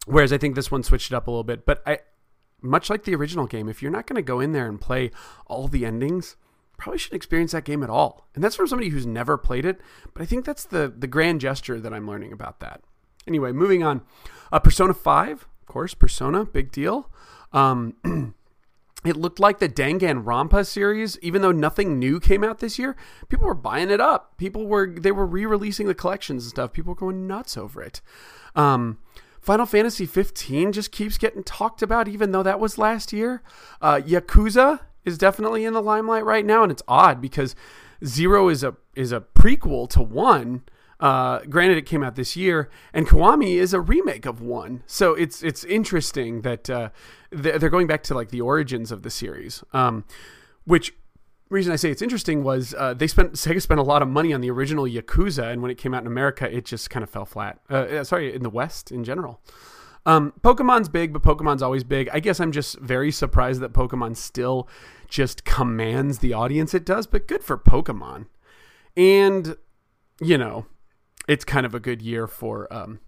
whereas I think this one switched it up a little bit. But I, much like the original game, if you're not going to go in there and play all the endings, probably shouldn't experience that game at all. And that's from somebody who's never played it. But I think that's the the grand gesture that I'm learning about that. Anyway, moving on. Uh, Persona 5, of course, Persona, big deal. Um, it looked like the Danganronpa series, even though nothing new came out this year, people were buying it up. People were they were re-releasing the collections and stuff. People were going nuts over it. Um, Final Fantasy 15 just keeps getting talked about, even though that was last year. Uh, Yakuza is definitely in the limelight right now, and it's odd because Zero is a is a prequel to one. Uh, granted, it came out this year, and Kiwami is a remake of one. So it's it's interesting that uh, they're going back to like the origins of the series. Um, which reason I say it's interesting was uh, they spent Sega spent a lot of money on the original Yakuza, and when it came out in America, it just kind of fell flat. Uh, uh, sorry, in the West in general. Um, Pokemon's big, but Pokemon's always big. I guess I'm just very surprised that Pokemon still just commands the audience it does, but good for Pokemon. And, you know, it's kind of a good year for um,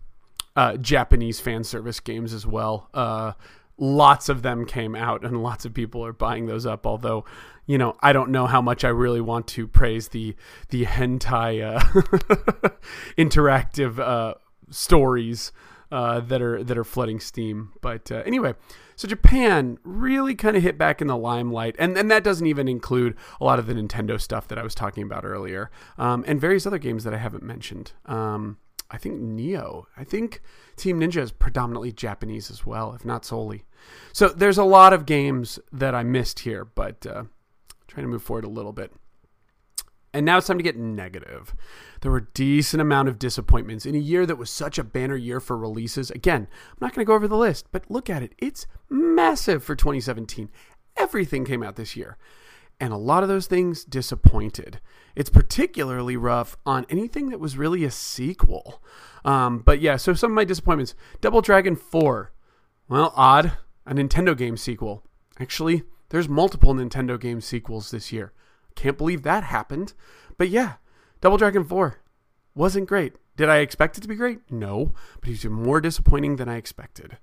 uh, Japanese fan service games as well. Uh, lots of them came out, and lots of people are buying those up. Although, you know, I don't know how much I really want to praise the the hentai uh, interactive uh, stories uh, that are that are flooding Steam. But uh, anyway, so Japan really kind of hit back in the limelight, and and that doesn't even include a lot of the Nintendo stuff that I was talking about earlier, um, and various other games that I haven't mentioned. Um, I think Nioh. I think Team Ninja is predominantly Japanese as well, if not solely. So there's a lot of games that I missed here, but uh, trying to move forward a little bit. And now it's time to get negative. There were a decent amount of disappointments in a year that was such a banner year for releases. Again, I'm not going to go over the list, but look at it. It's massive for 2017. Everything came out this year. and a lot of those things disappointed. It's particularly rough on anything that was really a sequel. Um, but yeah, so some of my disappointments Double Dragon 4. Well, odd. A Nintendo game sequel. Actually, there's multiple Nintendo game sequels this year. Can't believe that happened. But yeah, Double Dragon 4 wasn't great. Did I expect it to be great? No, but it was more disappointing than I expected.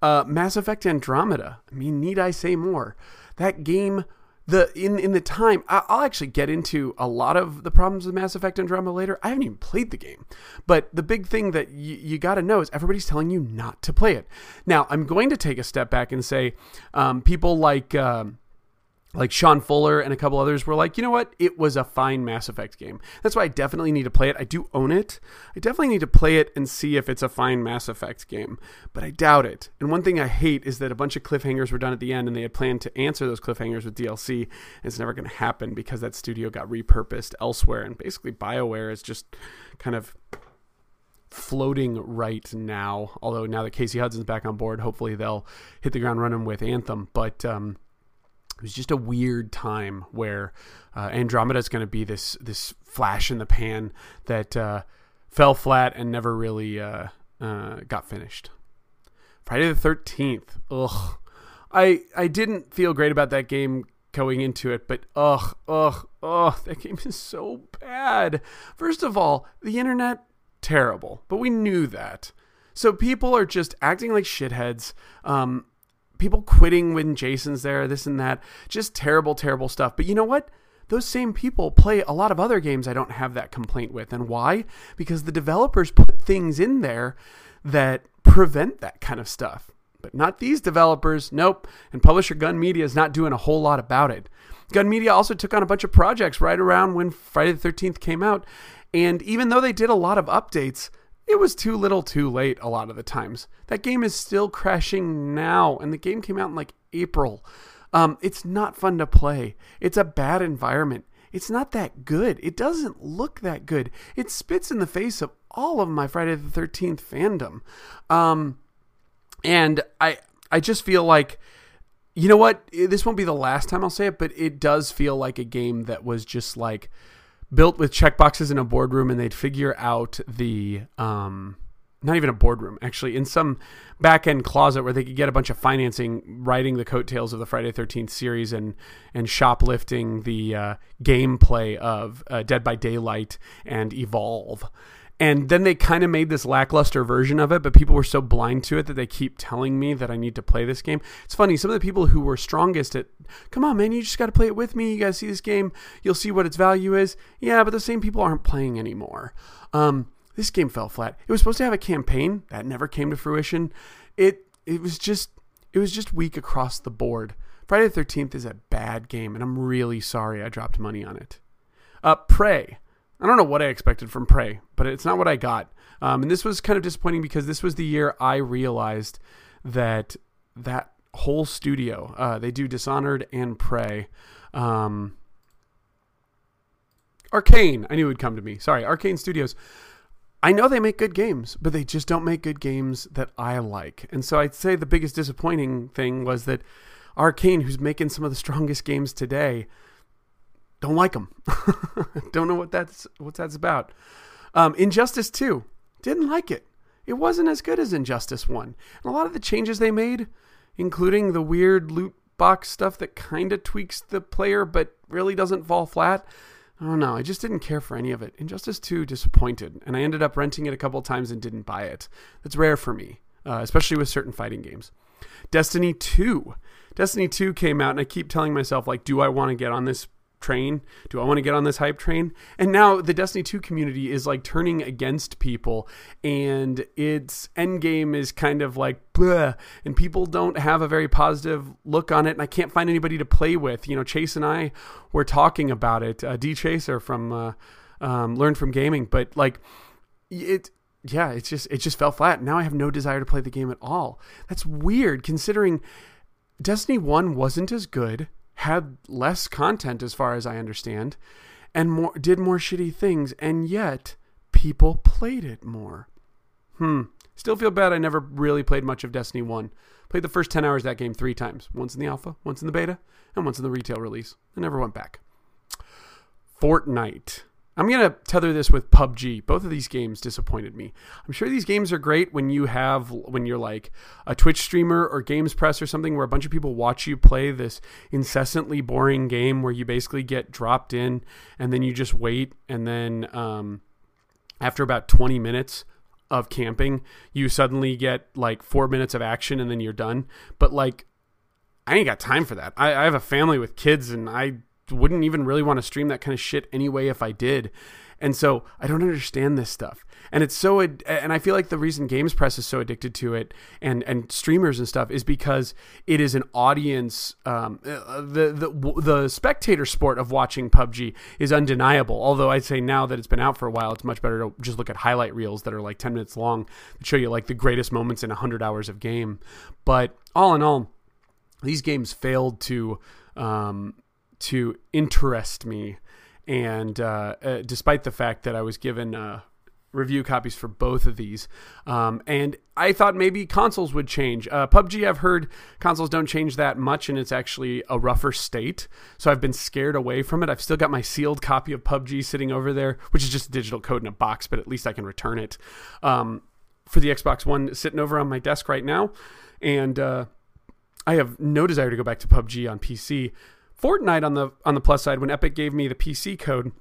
Uh, Mass Effect Andromeda. I mean, need I say more? That game the in in the time I'll actually get into a lot of the problems with Mass Effect Andromeda later. I haven't even played the game, but the big thing that you, you got to know is everybody's telling you not to play it. Now I'm going to take a step back and say um, people like. Um, like Sean Fuller and a couple others were like, you know what? It was a fine Mass Effect game. That's why I definitely need to play it. I do own it. I definitely need to play it and see if it's a fine Mass Effect game, but I doubt it. And one thing I hate is that a bunch of cliffhangers were done at the end and they had planned to answer those cliffhangers with DLC. And it's never going to happen because that studio got repurposed elsewhere. And basically, BioWare is just kind of floating right now. Although now that Casey Hudson's back on board, hopefully they'll hit the ground running with Anthem. But, um, it was just a weird time where uh, Andromeda is going to be this this flash in the pan that uh, fell flat and never really uh, uh got finished. Friday the Thirteenth. Ugh, I I didn't feel great about that game going into it, but ugh, ugh, ugh, that game is so bad. First of all, the internet terrible, but we knew that. So people are just acting like shitheads. Um, people quitting when Jason's there, this and that. Just terrible, terrible stuff. But you know what? Those same people play a lot of other games I don't have that complaint with. And why? Because the developers put things in there that prevent that kind of stuff. But not these developers. Nope. And publisher Gun Media is not doing a whole lot about it. Gun Media also took on a bunch of projects right around when Friday the 13th came out. And even though they did a lot of updates, it was too little too late a lot of the times. That game is still crashing now, and the game came out in like April. Um, it's not fun to play. It's a bad environment. It's not that good. It doesn't look that good. It spits in the face of all of my Friday the 13th fandom. Um, and I, I just feel like, you know what? This won't be the last time I'll say it, but it does feel like a game that was just like, built with checkboxes in a boardroom, and they'd figure out the um, not even a boardroom, actually, in some back end closet where they could get a bunch of financing, riding the coattails of the Friday Thirteenth series and and shoplifting the uh, gameplay of uh, Dead by Daylight and Evolve. And then they kind of made this lackluster version of it, but people were so blind to it that they keep telling me that I need to play this game. It's funny, some of the people who were strongest at, come on, man, you just got to play it with me. You to see this game. You'll see what its value is. Yeah, but the same people aren't playing anymore. Um, this game fell flat. It was supposed to have a campaign that never came to fruition. It it was just it was just weak across the board. Friday the 13th is a bad game, and I'm really sorry I dropped money on it. Uh, Prey. I don't know what I expected from Prey, but it's not what I got. Um, and this was kind of disappointing because this was the year I realized that that whole studio, uh, they do Dishonored and Prey. Um, Arkane, I knew it would come to me. Sorry, Arkane Studios. I know they make good games, but they just don't make good games that I like. And so I'd say the biggest disappointing thing was that Arkane, who's making some of the strongest games today, don't like them. don't know what that's what that's about. Um, Injustice 2, didn't like it. It wasn't as good as Injustice 1. And a lot of the changes they made, including the weird loot box stuff that kind of tweaks the player but really doesn't fall flat. I don't know. I just didn't care for any of it. Injustice 2 disappointed, and I ended up renting it a couple times and didn't buy it. That's rare for me, uh, especially with certain fighting games. Destiny 2. Destiny 2 came out, and I keep telling myself, like, do I want to get on this train? Do I want to get on this hype train? And now the Destiny 2 community is like turning against people and its end game is kind of like bleh, and people don't have a very positive look on it and I can't find anybody to play with. You know, Chase and I were talking about it. Uh, D Chaser from uh, um, Learn from Gaming, but like it yeah, it's just it just fell flat. Now I have no desire to play the game at all. That's weird considering Destiny 1 wasn't as good had less content as far as I understand and more did more shitty things and yet people played it more. Hmm. Still feel bad I never really played much of Destiny 1, Played the first 10 hours of that game three times once in the alpha, once in the beta, and once in the retail release. I never went back. Fortnite. I'm going to tether this with PUBG. Both of these games disappointed me. I'm sure these games are great when you have, when you're like a Twitch streamer or Games Press or something where a bunch of people watch you play this incessantly boring game where you basically get dropped in and then you just wait. And then um, after about 20 minutes, of camping, you suddenly get like four minutes of action and then you're done. But like, I ain't got time for that. I, I have a family with kids and I wouldn't even really want to stream that kind of shit anyway if I did. And so I don't understand this stuff. And it's so, and I feel like the reason Games Press is so addicted to it and, and streamers and stuff is because it is an audience. Um, uh, the, the, the spectator sport of watching PUBG is undeniable. Although I'd say now that it's been out for a while, it's much better to just look at highlight reels that are like 10 minutes long that show you like the greatest moments in 100 hours of game. But all in all, these games failed to, um, to interest me and uh, uh, despite the fact that I was given uh, review copies for both of these, um, and I thought maybe consoles would change. Uh, PUBG, I've heard consoles don't change that much, and it's actually a rougher state. So I've been scared away from it. I've still got my sealed copy of PUBG sitting over there, which is just a digital code in a box, but at least I can return it. Um, for the Xbox One, sitting over on my desk right now, and uh, I have no desire to go back to PUBG on PC. Fortnite on the on the plus side, when Epic gave me the PC code,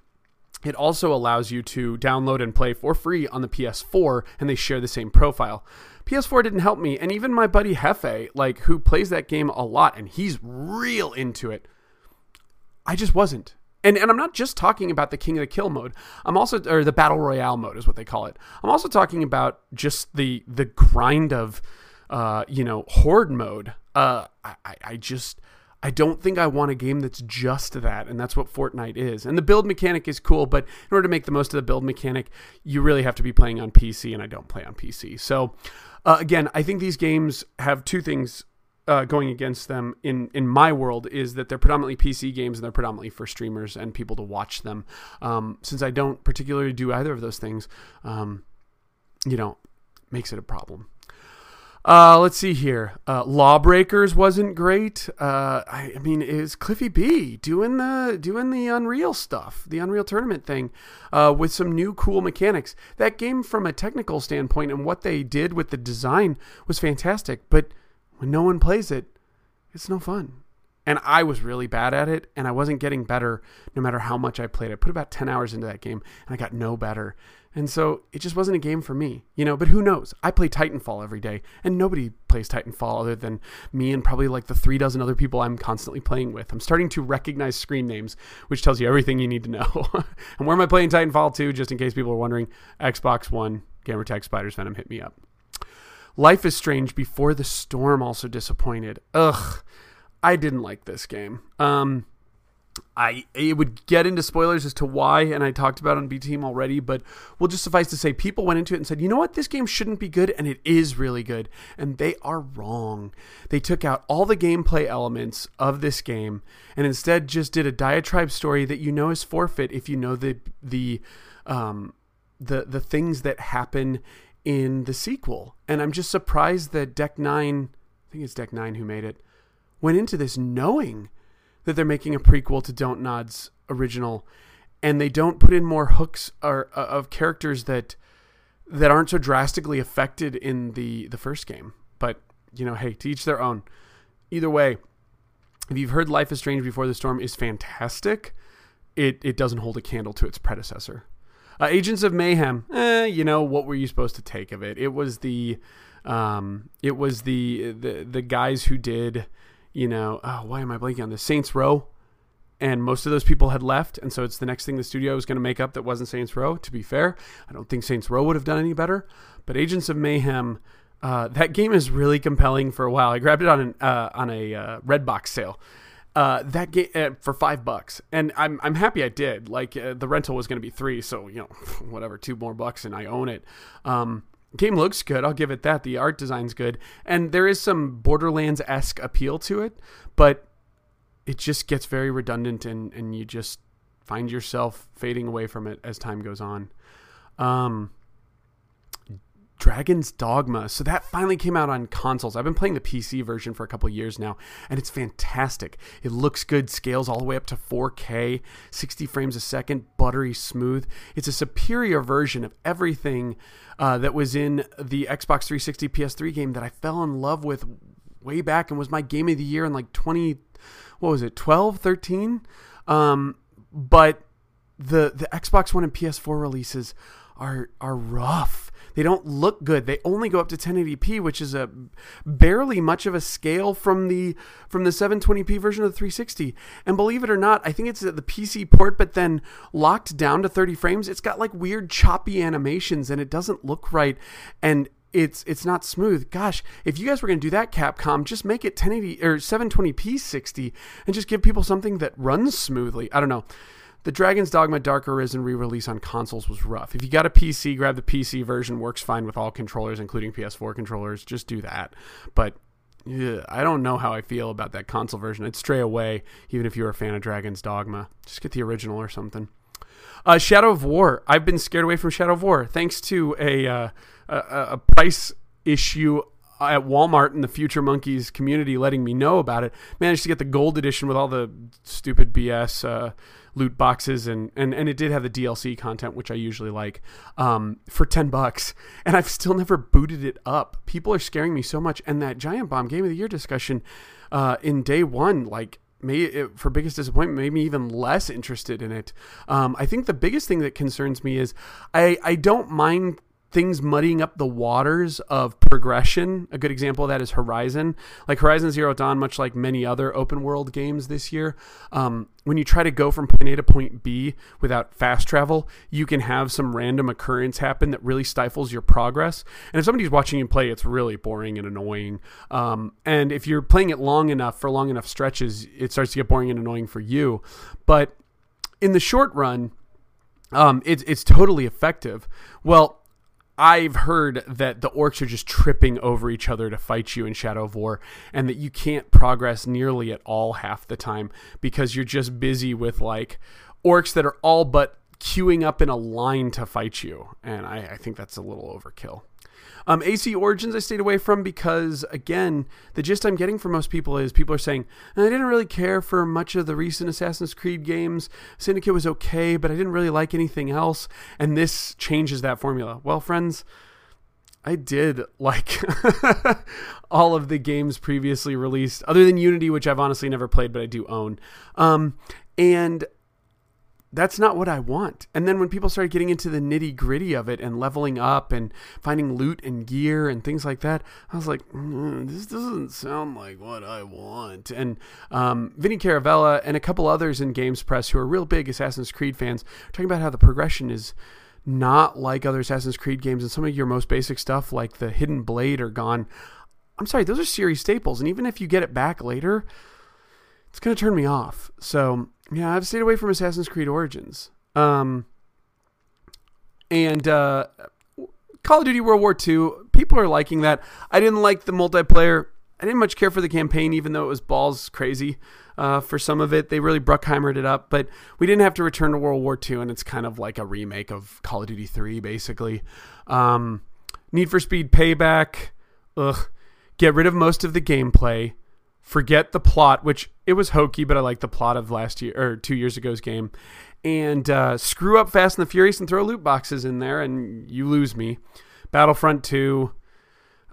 it also allows you to download and play for free on the PS4, and they share the same profile. PS4 didn't help me, and even my buddy Hefe, like who plays that game a lot, and he's real into it. I just wasn't. And, and I'm not just talking about the King of the Kill mode. I'm also, or the Battle Royale mode is what they call it. I'm also talking about just the the grind of, uh, you know, Horde mode. Uh, I, I just, I don't think I want a game that's just that, and that's what Fortnite is. And the build mechanic is cool, but in order to make the most of the build mechanic, you really have to be playing on PC, and I don't play on PC. So, uh, again, I think these games have two things uh, going against them in in my world is that they're predominantly PC games and they're predominantly for streamers and people to watch them. Um, since I don't particularly do either of those things, um, you know, makes it a problem. Uh, let's see here. Uh, Lawbreakers wasn't great. Uh, I, I, mean, is Cliffy B doing the doing the Unreal stuff, the Unreal Tournament thing, uh, with some new cool mechanics. That game, from a technical standpoint, and what they did with the design was fantastic. But when no one plays it, it's no fun. And I was really bad at it, and I wasn't getting better no matter how much I played. I put about ten hours into that game, and I got no better. And so it just wasn't a game for me, you know. But who knows? I play Titanfall every day, and nobody plays Titanfall other than me and probably like the three dozen other people I'm constantly playing with. I'm starting to recognize screen names, which tells you everything you need to know. and where am I playing Titanfall 2? Just in case people are wondering, Xbox One, Gamertag Spiders Venom hit me up. Life is Strange Before the Storm also disappointed. Ugh, I didn't like this game. Um, I it would get into spoilers as to why, and I talked about on B Team already, but we'll just suffice to say people went into it and said, you know what, this game shouldn't be good, and it is really good. And they are wrong. They took out all the gameplay elements of this game and instead just did a diatribe story that you know is forfeit if you know the the um the the things that happen in the sequel. And I'm just surprised that Deck Nine I think it's Deck Nine who made it, went into this knowing that they're making a prequel to Don't Nod's original, and they don't put in more hooks or uh, of characters that that aren't so drastically affected in the the first game. But you know, hey, to each their own. Either way, if you've heard Life is Strange Before the Storm is fantastic, it it doesn't hold a candle to its predecessor. Uh, Agents of Mayhem, eh, you know, what were you supposed to take of it? It was the um, it was the the the guys who did you know, oh, why am I blanking on this? Saints Row. And most of those people had left. And so it's the next thing the studio was going to make up that wasn't Saints Row. To be fair, I don't think Saints Row would have done any better. But Agents of Mayhem, uh, that game is really compelling for a while. I grabbed it on, an, uh, on a uh, Redbox sale. Uh, that game uh, for five bucks, and I'm I'm happy I did. Like uh, the rental was going to be three, so you know whatever, two more bucks, and I own it. Um, game looks good. I'll give it that. The art design's good, and there is some Borderlands esque appeal to it, but it just gets very redundant, and and you just find yourself fading away from it as time goes on. Um, Dragon's Dogma. So that finally came out on consoles. I've been playing the PC version for a couple years now, and it's fantastic. It looks good, scales all the way up to 4K, 60 frames a second, buttery smooth. It's a superior version of everything uh, that was in the Xbox 360 PS3 game that I fell in love with way back and was my game of the year in like 20, what was it, 12, 13? Um, but the the Xbox One and PS4 releases are are rough. They don't look good. They only go up to 1080p, which is a barely much of a scale from the from the 720p version of the 360. And believe it or not, I think it's at the PC port, but then locked down to 30 frames. It's got like weird choppy animations, and it doesn't look right. And it's it's not smooth. Gosh, if you guys were going to do that, Capcom, just make it 1080 or 720p 60, and just give people something that runs smoothly. I don't know. The Dragon's Dogma Dark Arisen re-release on consoles was rough. If you got a PC, grab the PC version. Works fine with all controllers, including PS4 controllers. Just do that. But I don't know how I feel about that console version. I'd stray away, even if you were a fan of Dragon's Dogma. Just get the original or something. Uh, Shadow of War. I've been scared away from Shadow of War thanks to a uh, a, a price issue at Walmart in the Future Monkeys community letting me know about it. Managed to get the gold edition with all the stupid BS uh, loot boxes and, and and it did have the DLC content, which I usually like, um, for ten bucks. And I've still never booted it up. People are scaring me so much. And that Giant Bomb Game of the Year discussion uh, in day one, like made it, for biggest disappointment made me even less interested in it. Um, I think the biggest thing that concerns me is I I don't mind things muddying up the waters of progression. A good example of that is Horizon. Like Horizon Zero Dawn, much like many other open world games this year, um, when you try to go from point A to point B without fast travel, you can have some random occurrence happen that really stifles your progress. And if somebody's watching you play, it's really boring and annoying. Um, and if you're playing it long enough for long enough stretches, it starts to get boring and annoying for you. But in the short run, um, it's it's totally effective. Well, I've heard that the orcs are just tripping over each other to fight you in Shadow of War, and that you can't progress nearly at all half the time because you're just busy with like orcs that are all but queuing up in a line to fight you. And I, I think that's a little overkill. Um, AC Origins I stayed away from because, again, the gist I'm getting from most people is people are saying, I didn't really care for much of the recent Assassin's Creed games. Syndicate was okay, but I didn't really like anything else. And this changes that formula. Well, friends, I did like all of the games previously released, other than Unity, which I've honestly never played, but I do own. Um, and that's not what I want. And then when people started getting into the nitty gritty of it and leveling up and finding loot and gear and things like that, I was like, mm, this doesn't sound like what I want. And um, Vinny Caravella and a couple others in Games Press who are real big Assassin's Creed fans talking about how the progression is not like other Assassin's Creed games and some of your most basic stuff like the Hidden Blade are gone. I'm sorry, those are series staples. And even if you get it back later, it's going to turn me off. So yeah, I've stayed away from Assassin's Creed Origins. Um, and uh, Call of Duty World War II, people are liking that. I didn't like the multiplayer. I didn't much care for the campaign, even though it was balls crazy uh, for some of it. They really Bruckheimered it up, but we didn't have to return to World War II, and it's kind of like a remake of Call of Duty 3, basically. Um, Need for Speed Payback, ugh. Get rid of most of the gameplay forget the plot, which it was hokey, but I like the plot of last year or two years ago's game, and uh, screw up Fast and the Furious and throw loot boxes in there, and you lose me. Battlefront 2,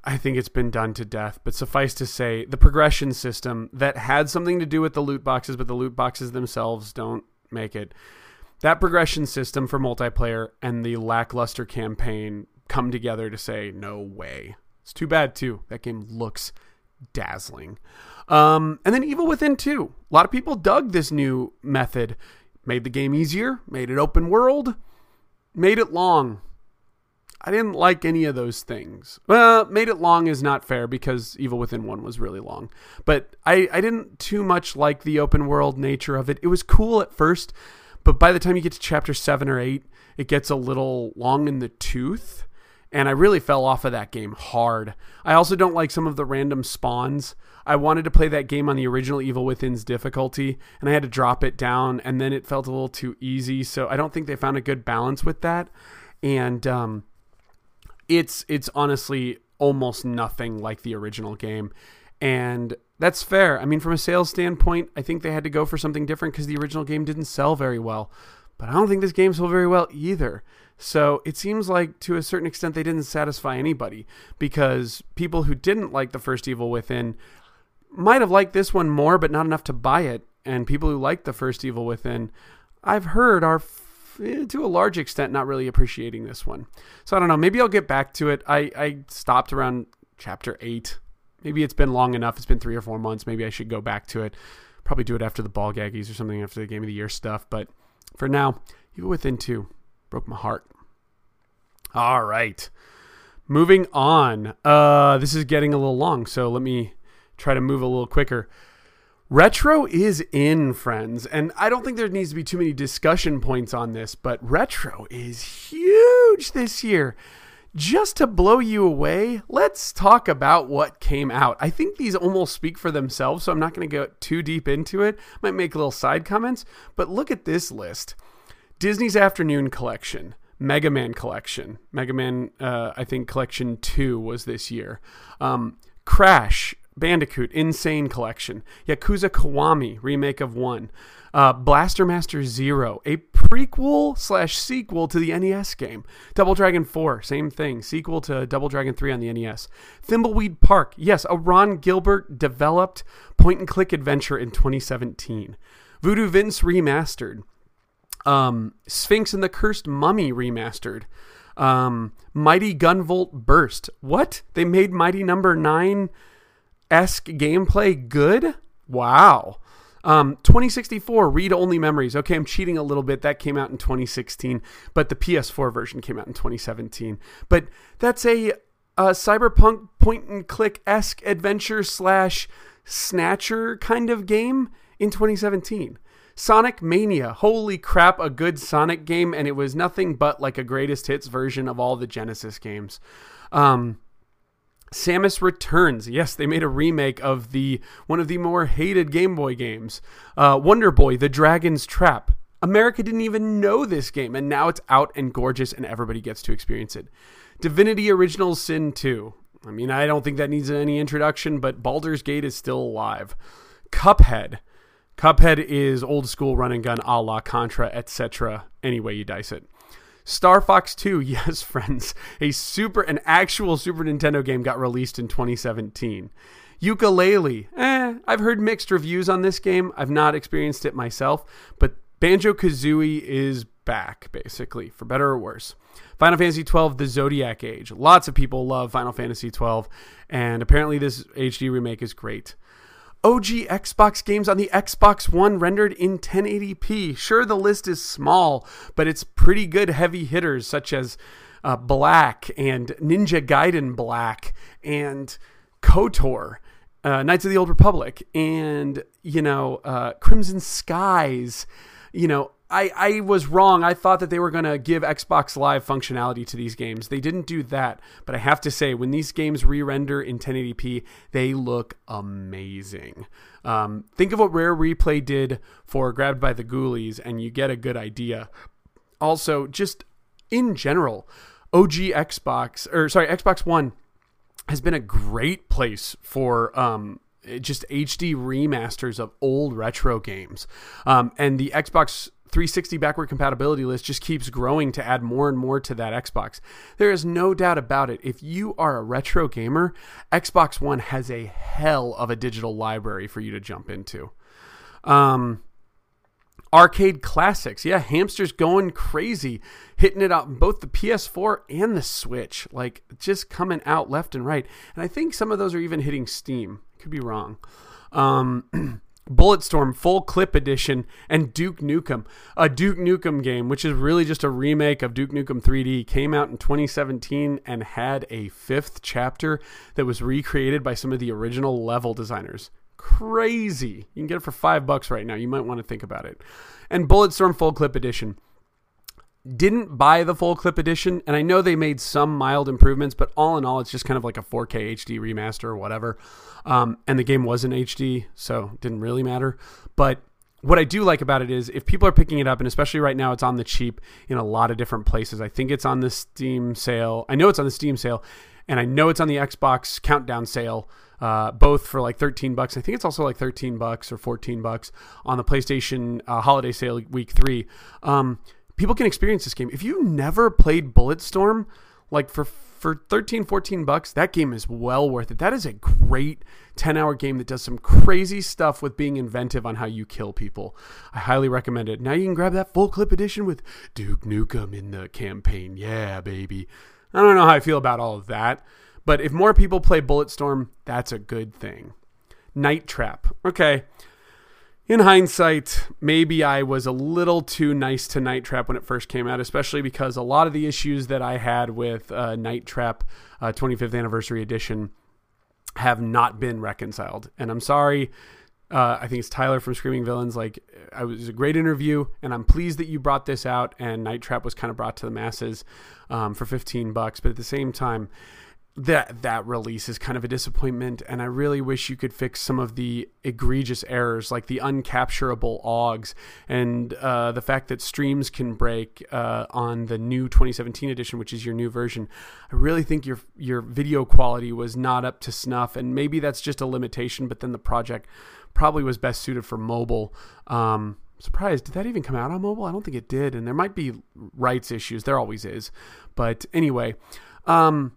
I think it's been done to death, but suffice to say, the progression system that had something to do with the loot boxes, but the loot boxes themselves don't make it. That progression system for multiplayer and the lackluster campaign come together to say, no way. It's too bad, too. That game looks dazzling. Um, and then Evil Within 2. A lot of people dug this new method. Made the game easier, made it open world, made it long. I didn't like any of those things. Well, made it long is not fair because Evil Within 1 was really long. But I, I didn't too much like the open world nature of it. It was cool at first, but by the time you get to chapter 7 or 8, it gets a little long in the tooth and I really fell off of that game hard. I also don't like some of the random spawns. I wanted to play that game on the original Evil Within's difficulty, and I had to drop it down, and then it felt a little too easy. So I don't think they found a good balance with that. And um, it's it's honestly almost nothing like the original game. And that's fair. I mean, from a sales standpoint, I think they had to go for something different because the original game didn't sell very well. But I don't think this game sold very well either. So it seems like to a certain extent they didn't satisfy anybody because people who didn't like the first Evil Within might have liked this one more, but not enough to buy it. And people who liked the first Evil Within, I've heard, are eh, to a large extent not really appreciating this one. So I don't know. Maybe I'll get back to it. I, I stopped around chapter eight. Maybe it's been long enough. It's been three or four months. Maybe I should go back to it. Probably do it after the ball gaggies or something after the game of the year stuff. But for now, Evil Within 2 broke my heart. All right. Moving on. Uh, this is getting a little long, so let me try to move a little quicker. Retro is in, friends, and I don't think there needs to be too many discussion points on this, but retro is huge this year. Just to blow you away, let's talk about what came out. I think these almost speak for themselves, so I'm not going to go too deep into it. Might make a little side comments, but look at this list Disney's Afternoon Collection, Mega Man Collection, Mega Man, uh, I think Collection 2 was this year, um, Crash, Bandicoot, Insane Collection, Yakuza Kiwami, remake of one, uh, Blaster Master Zero, a prequel slash sequel to the NES game, Double Dragon 4, same thing, sequel to Double Dragon 3 on the NES, Thimbleweed Park, yes, a Ron Gilbert developed point and click adventure in 2017, Voodoo Vince remastered, um, Sphinx and the Cursed Mummy remastered. Um, Mighty Gunvolt Burst. What? They made Mighty Number Nine esque gameplay good? Wow. Um, 2064 read only memories. Okay, I'm cheating a little bit. That came out in 2016, but the PS4 version came out in 2017. But that's a, a cyberpunk point and click esque adventure slash snatcher kind of game in 2017. Sonic Mania. Holy crap, a good Sonic game, and it was nothing but like a greatest hits version of all the Genesis games. Um, Samus Returns. Yes, they made a remake of the one of the more hated Game Boy games. Uh, Wonder Boy: The Dragon's Trap. America didn't even know this game, and now it's out and gorgeous, and everybody gets to experience it. Divinity Original Sin 2. I mean, I don't think that needs any introduction, but Baldur's Gate is still alive. Cuphead. Cuphead is old school run and gun a la Contra, etc. Any way you dice it. Star Fox 2, yes, friends, a super, an actual Super Nintendo game got released in 2017. Yooka-Laylee, eh, I've heard mixed reviews on this game. I've not experienced it myself, but Banjo Kazooie is back, basically, for better or worse. Final Fantasy XII, The Zodiac Age. Lots of people love Final Fantasy XII, and apparently this HD remake is great. OG Xbox games on the Xbox One rendered in 1080p. Sure, the list is small, but it's pretty good heavy hitters such as uh, Black and Ninja Gaiden Black and KOTOR, uh, Knights of the Old Republic, and, you know, uh, Crimson Skies. You know, I, I was wrong. I thought that they were going to give Xbox Live functionality to these games. They didn't do that. But I have to say, when these games re render in 1080p, they look amazing. Um, think of what Rare Replay did for Grabbed by the Ghoulies, and you get a good idea. Also, just in general, OG Xbox, or sorry, Xbox One has been a great place for um, just HD remasters of old retro games. Um, and the Xbox 360 backward compatibility list just keeps growing to add more and more to that Xbox. There is no doubt about it. If you are a retro gamer, Xbox One has a hell of a digital library for you to jump into. Um, arcade classics. Yeah, Hamster's going crazy, hitting it out both the PS4 and the Switch, like just coming out left and right. And I think some of those are even hitting Steam. Could be wrong. Um, Bulletstorm Full Clip Edition, and Duke Nukem. A Duke Nukem game, which is really just a remake of Duke Nukem 3D, came out in 2017 and had a fifth chapter that was recreated by some of the original level designers. Crazy. You can get it for five bucks right now. You might want to think about it. And Bulletstorm Full Clip Edition didn't buy the full clip edition and i know they made some mild improvements but all in all it's just kind of like a 4k hd remaster or whatever um, and the game was in hd so it didn't really matter but what I do like about it is if people are picking it up, and especially right now, it's on the cheap in a lot of different places. I think it's on the Steam sale. I know it's on the Steam sale, and I know it's on the Xbox Countdown sale. Uh, both for like 13 bucks. I think it's also like 13 bucks or 14 bucks on the PlayStation uh, holiday sale week three. Um, people can experience this game. If you never played Bulletstorm, like for for 13 14 bucks that game is well worth it. That is a great 10 hour game that does some crazy stuff with being inventive on how you kill people. I highly recommend it. Now you can grab that full clip edition with duke nukem in the campaign. Yeah baby. I don't know how i feel about all of that but if more people play bulletstorm that's a good thing. Night trap. Okay in hindsight, maybe I was a little too nice to Night Trap when it first came out, especially because a lot of the issues that I had with uh, Night Trap uh, 25th Anniversary Edition have not been reconciled. And I'm sorry. Uh, I think it's Tyler from Screaming Villains. Like, it was a great interview, and I'm pleased that you brought this out. And Night Trap was kind of brought to the masses um, for 15 bucks. But at the same time, that that release is kind of a disappointment and i really wish you could fix some of the egregious errors like the uncapturable augs and uh, the fact that streams can break uh, on the new 2017 edition which is your new version. I really think your your video quality was not up to snuff and maybe that's just a limitation but then the project probably was best suited for mobile. Um, surprised did that even come out on mobile? I don't think it did and there might be rights issues. There always is. But anyway um,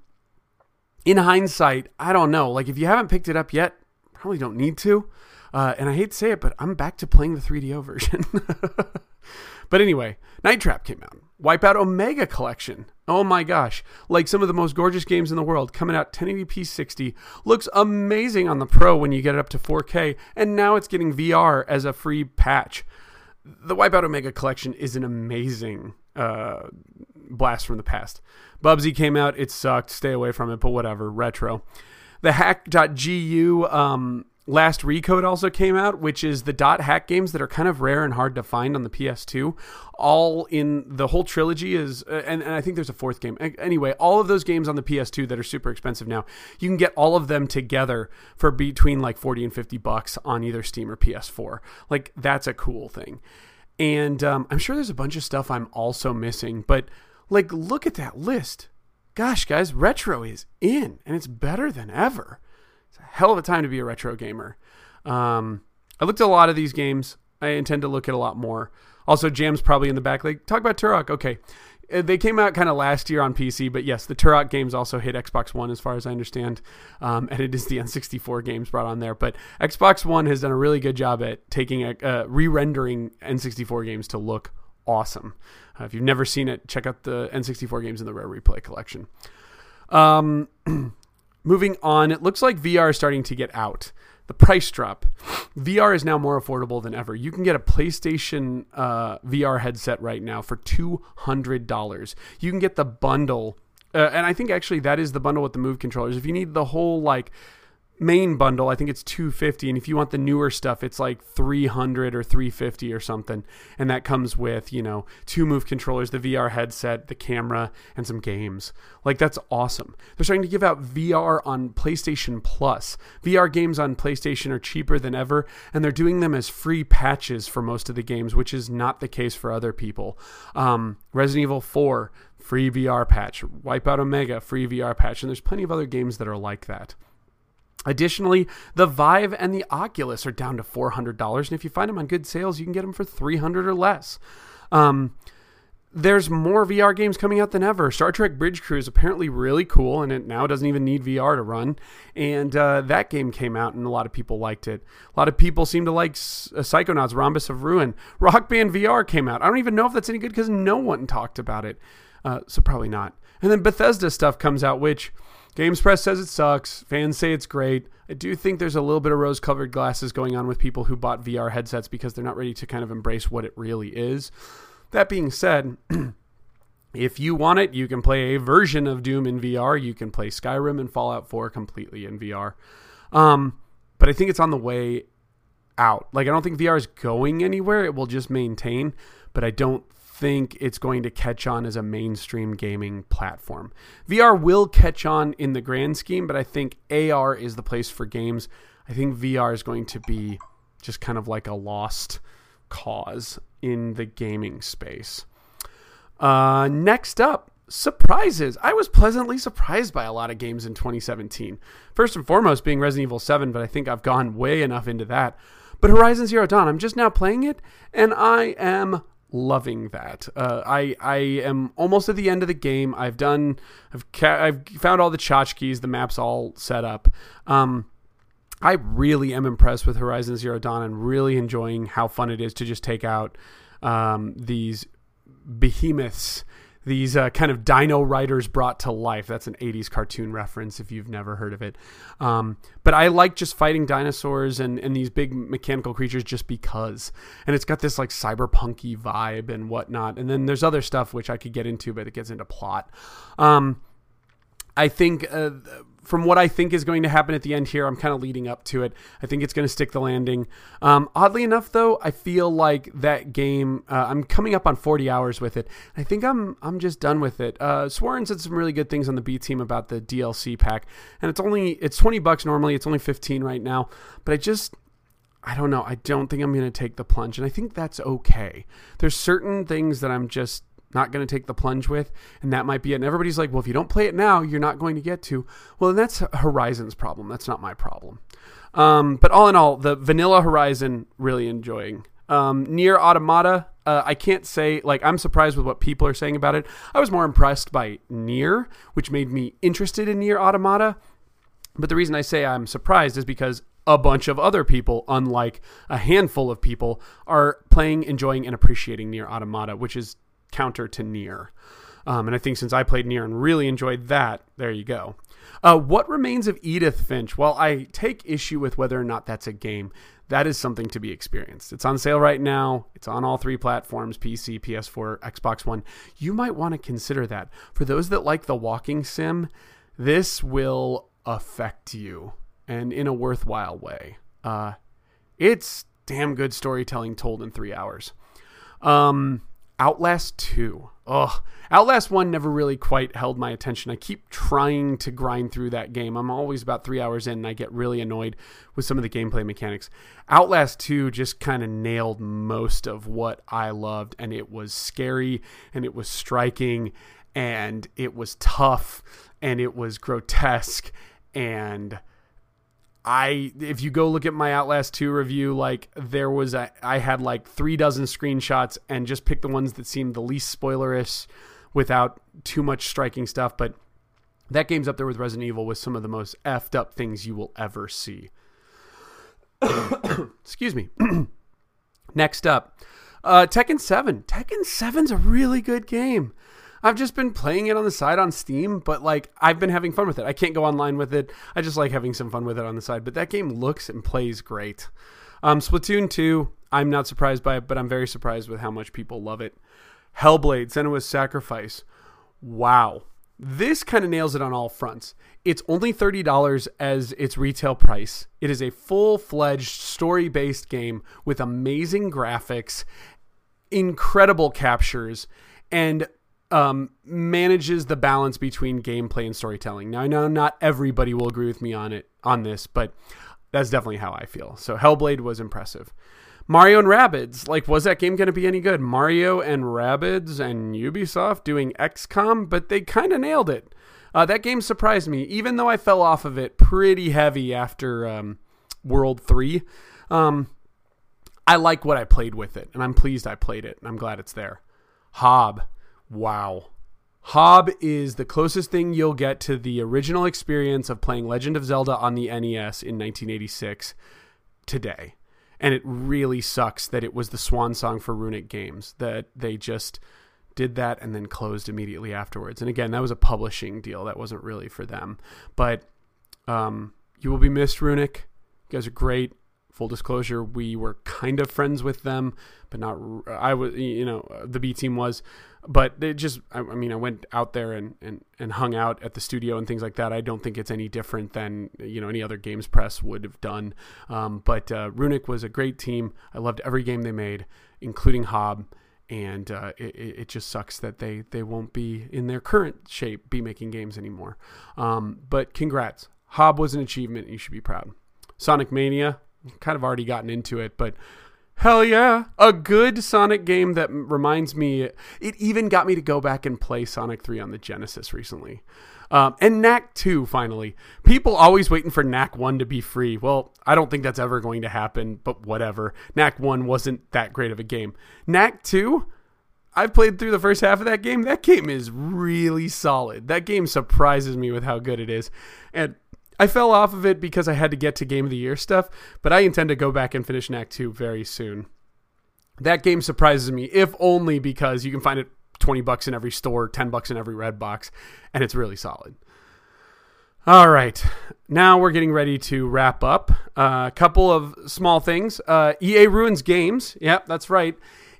in hindsight, I don't know. Like if you haven't picked it up yet, probably don't need to. Uh, and I hate to say it, but I'm back to playing the 3DO version. but anyway, Night Trap came out. Wipeout Omega Collection. Oh my gosh. Like some of the most gorgeous games in the world coming out 1080p 60. Looks amazing on the Pro when you get it up to 4K. And now it's getting VR as a free patch. The Wipeout Omega Collection is an amazing uh, blast from the past. Bubsy came out. It sucked. Stay away from it, but whatever. Retro. The hack.gu um, last recode also came out, which is the dot hack games that are kind of rare and hard to find on the PS2. All in the whole trilogy is, uh, and, and I think there's a fourth game. Anyway, all of those games on the PS2 that are super expensive now, you can get all of them together for between like 40 and 50 bucks on either Steam or PS4. Like, that's a cool thing. And um, I'm sure there's a bunch of stuff I'm also missing, but like, look at that list. Gosh, guys, retro is in, and it's better than ever. It's a hell of a time to be a retro gamer. Um, I looked at a lot of these games. I intend to look at a lot more. Also, Jam's probably in the back. Like, talk about Turok. Okay. Uh, they came out kind of last year on PC, but yes, the Turok games also hit Xbox One, as far as I understand. Um, and it is the N64 games brought on there. But Xbox One has done a really good job at taking a, uh, re rendering N64 games to look awesome. Uh, if you've never seen it, check out the N64 games in the Rare Replay collection. Um, moving on, it looks like VR is starting to get out. The price drop. VR is now more affordable than ever. You can get a PlayStation uh, VR headset right now for $200. You can get the bundle. Uh, and I think actually that is the bundle with the Move controllers. If you need the whole like main bundle i think it's 250 and if you want the newer stuff it's like 300 or 350 or something. And that comes with you know two move controllers the vr headset the camera and some games. Like that's awesome. They're starting to give out vr on playstation plus. Vr games on playstation are cheaper than ever and they're doing them as free patches for most of the games which is not the case for other people. Um, resident evil 4 free vr patch. Wipeout omega free vr patch. And there's plenty of other games that are like that Additionally, the Vive and the Oculus are down to $400. And if you find them on good sales, you can get them for 300 or less. Um, there's more VR games coming out than ever. Star Trek Bridge Crew is apparently really cool, and it now doesn't even need VR to run. And uh, that game came out, and a lot of people liked it. A lot of people seem to like uh, Psychonauts Rhombus of Ruin. Rock Band VR came out. I don't even know if that's any good because no one talked about it. Uh, so probably not. And then Bethesda stuff comes out, which Games Press says it sucks. Fans say it's great. I do think there's a little bit of rose colored glasses going on with people who bought VR headsets because they're not ready to kind of embrace what it really is. That being said, if you want it, you can play a version of Doom in VR. You can play Skyrim and Fallout 4 completely in VR. Um, but I think it's on the way out. Like, I don't think VR is going anywhere. It will just maintain, but I don't think it's going to catch on as a mainstream gaming platform. VR will catch on in the grand scheme, but I think AR is the place for games. I think VR is going to be just kind of like a lost cause in the gaming space. Uh, next up, surprises. I was pleasantly surprised by a lot of games in 2017. First and foremost being Resident Evil 7, but I think I've gone way enough into that. But Horizon Zero Dawn, I'm just now playing it, and I am loving that. Uh, I I am almost at the end of the game. I've done, I've ca- I've found all the tchotchkes. The map's all set up. Um, I really am impressed with Horizon Zero Dawn and really enjoying how fun it is to just take out um, these behemoths these uh, kind of dino riders brought to life. That's an 80s cartoon reference if you've never heard of it. Um, but I like just fighting dinosaurs and, and these big mechanical creatures just because. And it's got this like cyberpunky vibe and whatnot. And then there's other stuff which I could get into, but it gets into plot. Um, I think uh, from what I think is going to happen at the end here, I'm kind of leading up to it. I think it's going to stick the landing. Um, oddly enough, though, I feel like that game. Uh, I'm coming up on 40 hours with it. I think I'm I'm just done with it. Uh, Swarren said some really good things on the B team about the DLC pack, and it's only it's 20 bucks normally. It's only 15 right now, but I just I don't know. I don't think I'm going to take the plunge, and I think that's okay. There's certain things that I'm just not going to take the plunge with, and that might be it. And everybody's like, well, if you don't play it now, you're not going to get to. Well, then that's Horizon's problem. That's not my problem. Um, but all in all, the vanilla Horizon, really enjoying. Um, NieR Automata, uh, I can't say, like, I'm surprised with what people are saying about it. I was more impressed by NieR, which made me interested in NieR Automata. But the reason I say I'm surprised is because a bunch of other people, unlike a handful of people, are playing, enjoying, and appreciating NieR Automata, which is counter to NieR. Um, and I think since I played NieR and really enjoyed that, there you go. Uh, what remains of Edith Finch? Well, I take issue with whether or not that's a game. That is something to be experienced. It's on sale right now. It's on all three platforms PC, PS4, Xbox One. You might want to consider that. For those that like the walking sim, this will affect you and in a worthwhile way. Uh, it's damn good storytelling told in three hours. Um, Outlast 2. Ugh. Outlast 1 never really quite held my attention. I keep trying to grind through that game. I'm always about three hours in and I get really annoyed with some of the gameplay mechanics. Outlast 2 just kind of nailed most of what I loved, and it was scary and it was striking and it was tough and it was grotesque and I if you go look at my Outlast 2 review, like there was a I had like three dozen screenshots and just picked the ones that seemed the least spoilerish without too much striking stuff. But that game's up there with Resident Evil with some of the most effed up things you will ever see. Excuse me. Next up, uh, Tekken 7. Tekken 7's a really good game. I've just been playing it on the side on Steam, but like I've been having fun with it. I can't go online with it. I just like having some fun with it on the side. But that game looks and plays great. Um, Splatoon 2, I'm not surprised by it, but I'm very surprised with how much people love it. Hellblade, Senua's Sacrifice. Wow. This kind of nails it on all fronts. It's only $30 as its retail price. It is a full fledged story based game with amazing graphics, incredible captures, and um, manages the balance between gameplay and storytelling. Now I know not everybody will agree with me on it on this, but that's definitely how I feel. So Hellblade was impressive. Mario and Rabbids, like, was that game going to be any good? Mario and Rabbids and Ubisoft doing XCOM, but they kind of nailed it. Uh, that game surprised me, even though I fell off of it pretty heavy after um, World 3. Um, I like what I played with it, and I'm pleased I played it, and I'm glad it's there. Hob, Wow. Hob is the closest thing you'll get to the original experience of playing Legend of Zelda on the NES in 1986 today. And it really sucks that it was the swan song for Runic Games, that they just did that and then closed immediately afterwards. And again, that was a publishing deal. That wasn't really for them. But um, you will be missed, Runic. You guys are great full disclosure, we were kind of friends with them, but not. I was, you know, the B team was, but it just. I, I, mean, I went out there and, and and hung out at the studio and things like that. I don't think it's any different than you know any other games press would have done. Um, but uh, Runic was a great team. I loved every game they made, including Hob. And uh, it, it just sucks that they, they won't be in their current shape be making games anymore. Um, but congrats, Hob was an achievement. You should be proud. Sonic Mania, kind of already gotten into it, but Hell yeah. A good Sonic game that reminds me, it even got me to go back and play Sonic 3 on the Genesis recently. Um, and Knack 2, finally. People always waiting for Knack 1 to be free. Well, I don't think that's ever going to happen, but whatever. Knack 1 wasn't that great of a game. Knack 2, I've played through the first half of that game. That game is really solid. That game surprises me with how good it is. And I fell off of it because I had to get to Game of the Year stuff, but I intend to go back and finish Knack 2 very soon. That game surprises me, if only because you can find it 20 bucks in every store, 10 bucks in every red box, and it's really solid. All right, now we're getting ready to wrap up. A uh, couple of small things. Uh, EA ruins games. Yep, that's right.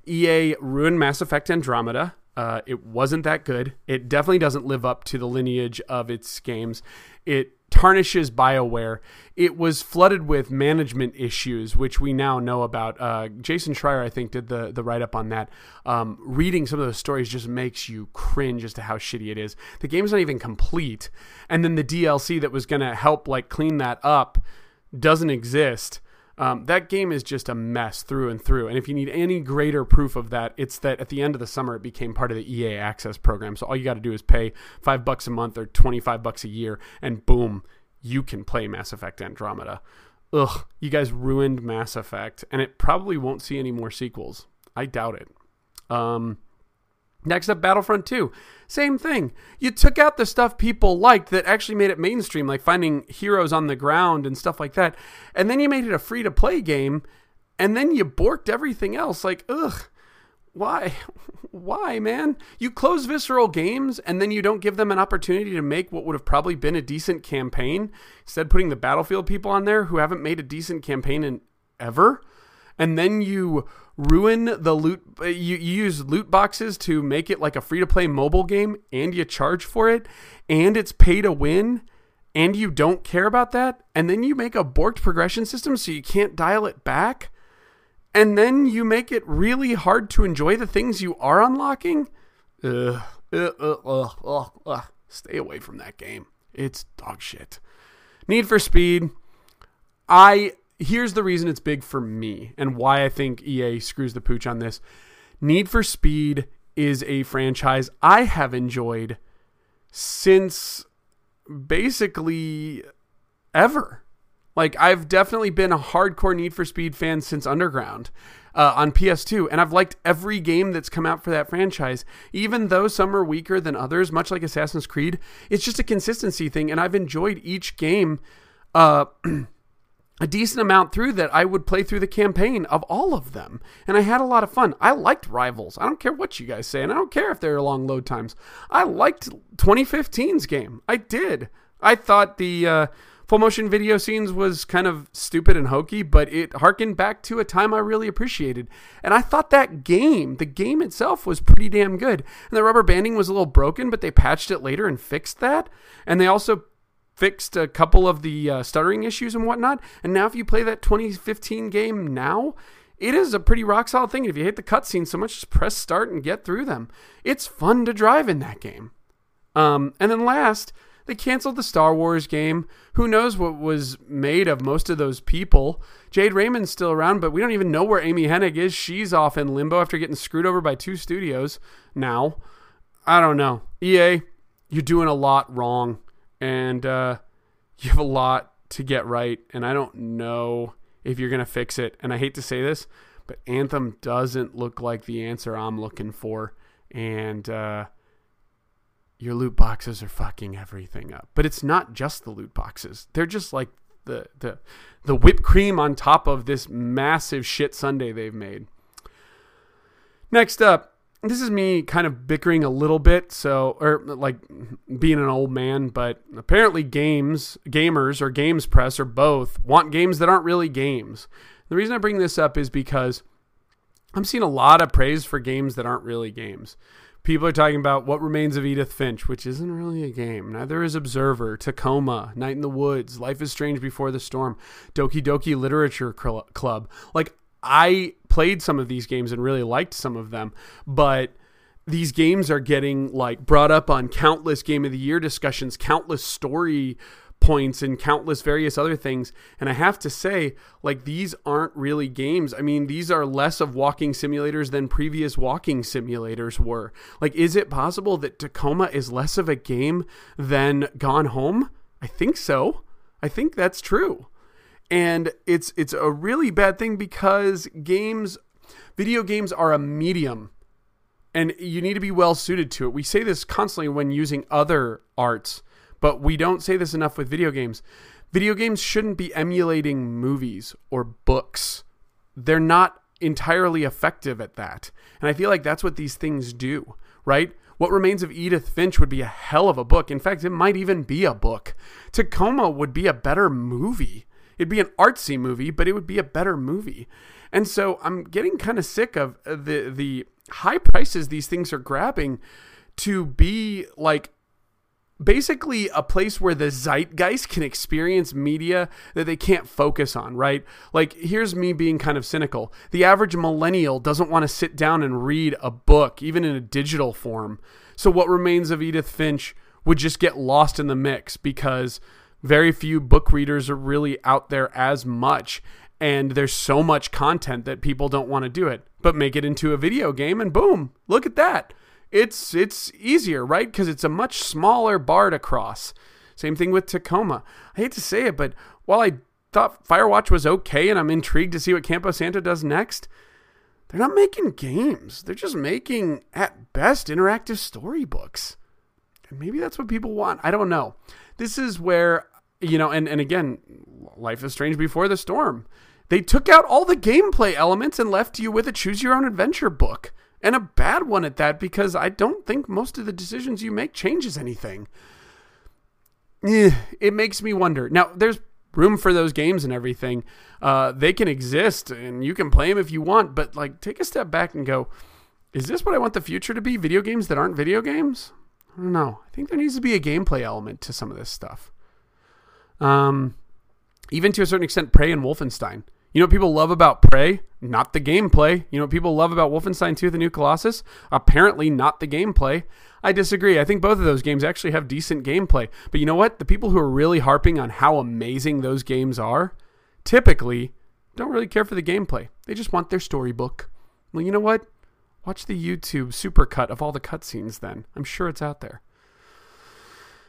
EA ruined Mass Effect Andromeda. Uh, it wasn't that good. It definitely doesn't live up to the lineage of its games. It tarnishes BioWare. It was flooded with management issues, which we now know about. Uh, Jason Schreier, I think, did the, the write up on that. Um, reading some of those stories just makes you cringe as to how shitty it is. The game's not even complete. And then the DLC that was going to help like clean that up doesn't exist. Um, that game is just a mess through and through. And if you need any greater proof of that, it's that at the end of the summer it became part of the EA Access program. So all you got to do is pay five bucks a month or twenty five bucks a year, and boom, you can play Mass Effect Andromeda. Ugh, you guys ruined Mass Effect, and it probably won't see any more sequels. I doubt it. Um, Next up, Battlefront 2. Same thing. You took out the stuff people liked that actually made it mainstream, like finding heroes on the ground and stuff like that. And then you made it a free to play game, and then you borked everything else. Like, ugh, why? Why, man? You close Visceral Games, and then you don't give them an opportunity to make what would have probably been a decent campaign. Instead, putting the Battlefield people on there who haven't made a decent campaign in ever. And then you ruin the loot uh, you, you use loot boxes to make it like a free to play mobile game and you charge for it and it's pay to win and you don't care about that and then you make a borked progression system so you can't dial it back and then you make it really hard to enjoy the things you are unlocking. Ugh, ugh, ugh, ugh, ugh. stay away from that game. It's dog shit. Need for speed. I here's the reason it's big for me and why I think EA screws the pooch on this. Need for Speed is a franchise I have enjoyed since basically ever. Like I've definitely been a hardcore Need for Speed fan since Underground uh, on PS2, and I've liked every game that's come out for that franchise, even though some are weaker than others. Much like Assassin's Creed, it's just a consistency thing, and I've enjoyed each game. Uh, a decent amount through that I would play through the campaign of all of them. And I had a lot of fun. I liked Rivals. I don't care what you guys say, and I don't care if they're long load times. I liked 2015's game. I did. I thought the uh, full motion video scenes was kind of stupid and hokey, but it harkened back to a time I really appreciated. And I thought that game, the game itself, was pretty damn good. And the rubber banding was a little broken, but they patched it later and fixed that. And they also fixed a couple of the uh, stuttering issues and whatnot. And now, if you play that 2015 game now, it is a pretty rock solid thing. And If you hate the cutscenes so much, just press start and get through them. It's fun to drive in that game. Um, and then last, they canceled the Star Wars game. Who knows what was made of most of those people? Jade Raymond's still around, but we don't even know where Amy Hennig is. She's off in limbo after getting screwed over by two studios now. I don't know. EA, you're doing a lot wrong and uh, you have a lot to get right. And I don't know if you're going to fix it. And I hate to say this, but Anthem doesn't look like the answer I'm looking for. And uh, your loot boxes are fucking everything up. But it's not just the loot boxes; they're just like the the the whipped cream on top of this massive shit sundae they've made. Next up, this is me kind of bickering a little bit so or like being an old man but apparently games gamers or games press or both want games that aren't really games. The reason i bring this up is because i'm seeing a lot of praise for games that aren't really games. People are talking about what remains of edith finch which isn't really a game. Neither is observer tacoma night in the woods life is strange before the storm doki doki literature club. Like I played some of these games and really liked some of them, but these games are getting like brought up on countless game of the year discussions, countless story points and countless various other things. And I have to say, like, these aren't really games. I mean, these are less of walking simulators than previous walking simulators were. Like, is it possible that Tacoma is less of a game than Gone Home? I think so. I think that's true. And it's it's a really bad thing because games video games are a medium and you need to be well suited to it. We say this constantly when using other arts, but we don't say this enough with video games. Video games shouldn't be emulating movies or books. They're not entirely effective at that. And I feel like that's what these things do, right? What Remains of Edith Finch would be a hell of a book. In fact, it might even be a book. Tacoma would be a better movie. It'd be an artsy movie, but it would be a better movie. And so I'm getting kind of sick of uh, the the high prices these things are grabbing to be like basically a place where the zeitgeist can experience media that they can't focus on, right? Like, here's me being kind of cynical. The average millennial doesn't want to sit down and read a book, even in a digital form. So, what remains of Edith Finch would just get lost in the mix because very few book readers are really out there as much. And there's so much content that people don't want to do it, but make it into a video game, and boom, look at that it's it's easier, right? Because it's a much smaller bar to cross. Same thing with Tacoma. I hate to say it, but while I thought Firewatch was okay and I'm intrigued to see what Campo Santo does next, they're not making games. They're just making, at best, interactive storybooks. And maybe that's what people want. I don't know. This is where, you know, and, and again, Life is Strange Before the Storm. They took out all the gameplay elements and left you with a choose your own adventure book and a bad one at that because I don't think most of the decisions you make changes anything. Eh, it makes me wonder. Now, there's room for those games and everything. Uh, they can exist and you can play them if you want, but like take a step back and go, is this what I want the future to be? Video games that aren't video games? I don't know. I think there needs to be a gameplay element to some of this stuff. Um, even to a certain extent, Prey and Wolfenstein. You know what people love about Prey? Not the gameplay. You know what people love about Wolfenstein 2 The New Colossus? Apparently not the gameplay. I disagree. I think both of those games actually have decent gameplay. But you know what? The people who are really harping on how amazing those games are typically don't really care for the gameplay. They just want their storybook. Well, you know what? Watch the YouTube supercut of all the cutscenes then. I'm sure it's out there.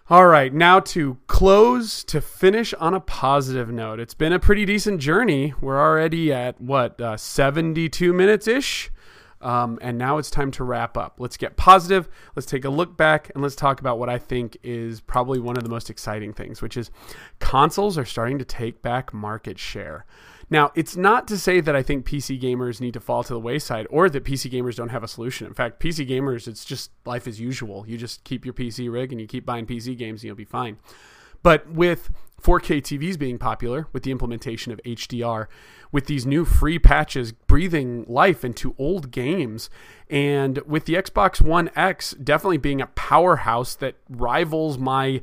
All right, now to close to finish on a positive note. It's been a pretty decent journey. We're already at what, uh, 72 minutes ish? Um, and now it's time to wrap up. Let's get positive. Let's take a look back and let's talk about what I think is probably one of the most exciting things, which is consoles are starting to take back market share. Now, it's not to say that I think PC gamers need to fall to the wayside or that PC gamers don't have a solution. In fact, PC gamers, it's just life as usual. You just keep your PC rig and you keep buying PC games and you'll be fine. But with 4K TVs being popular, with the implementation of HDR, with these new free patches breathing life into old games, and with the Xbox One X definitely being a powerhouse that rivals my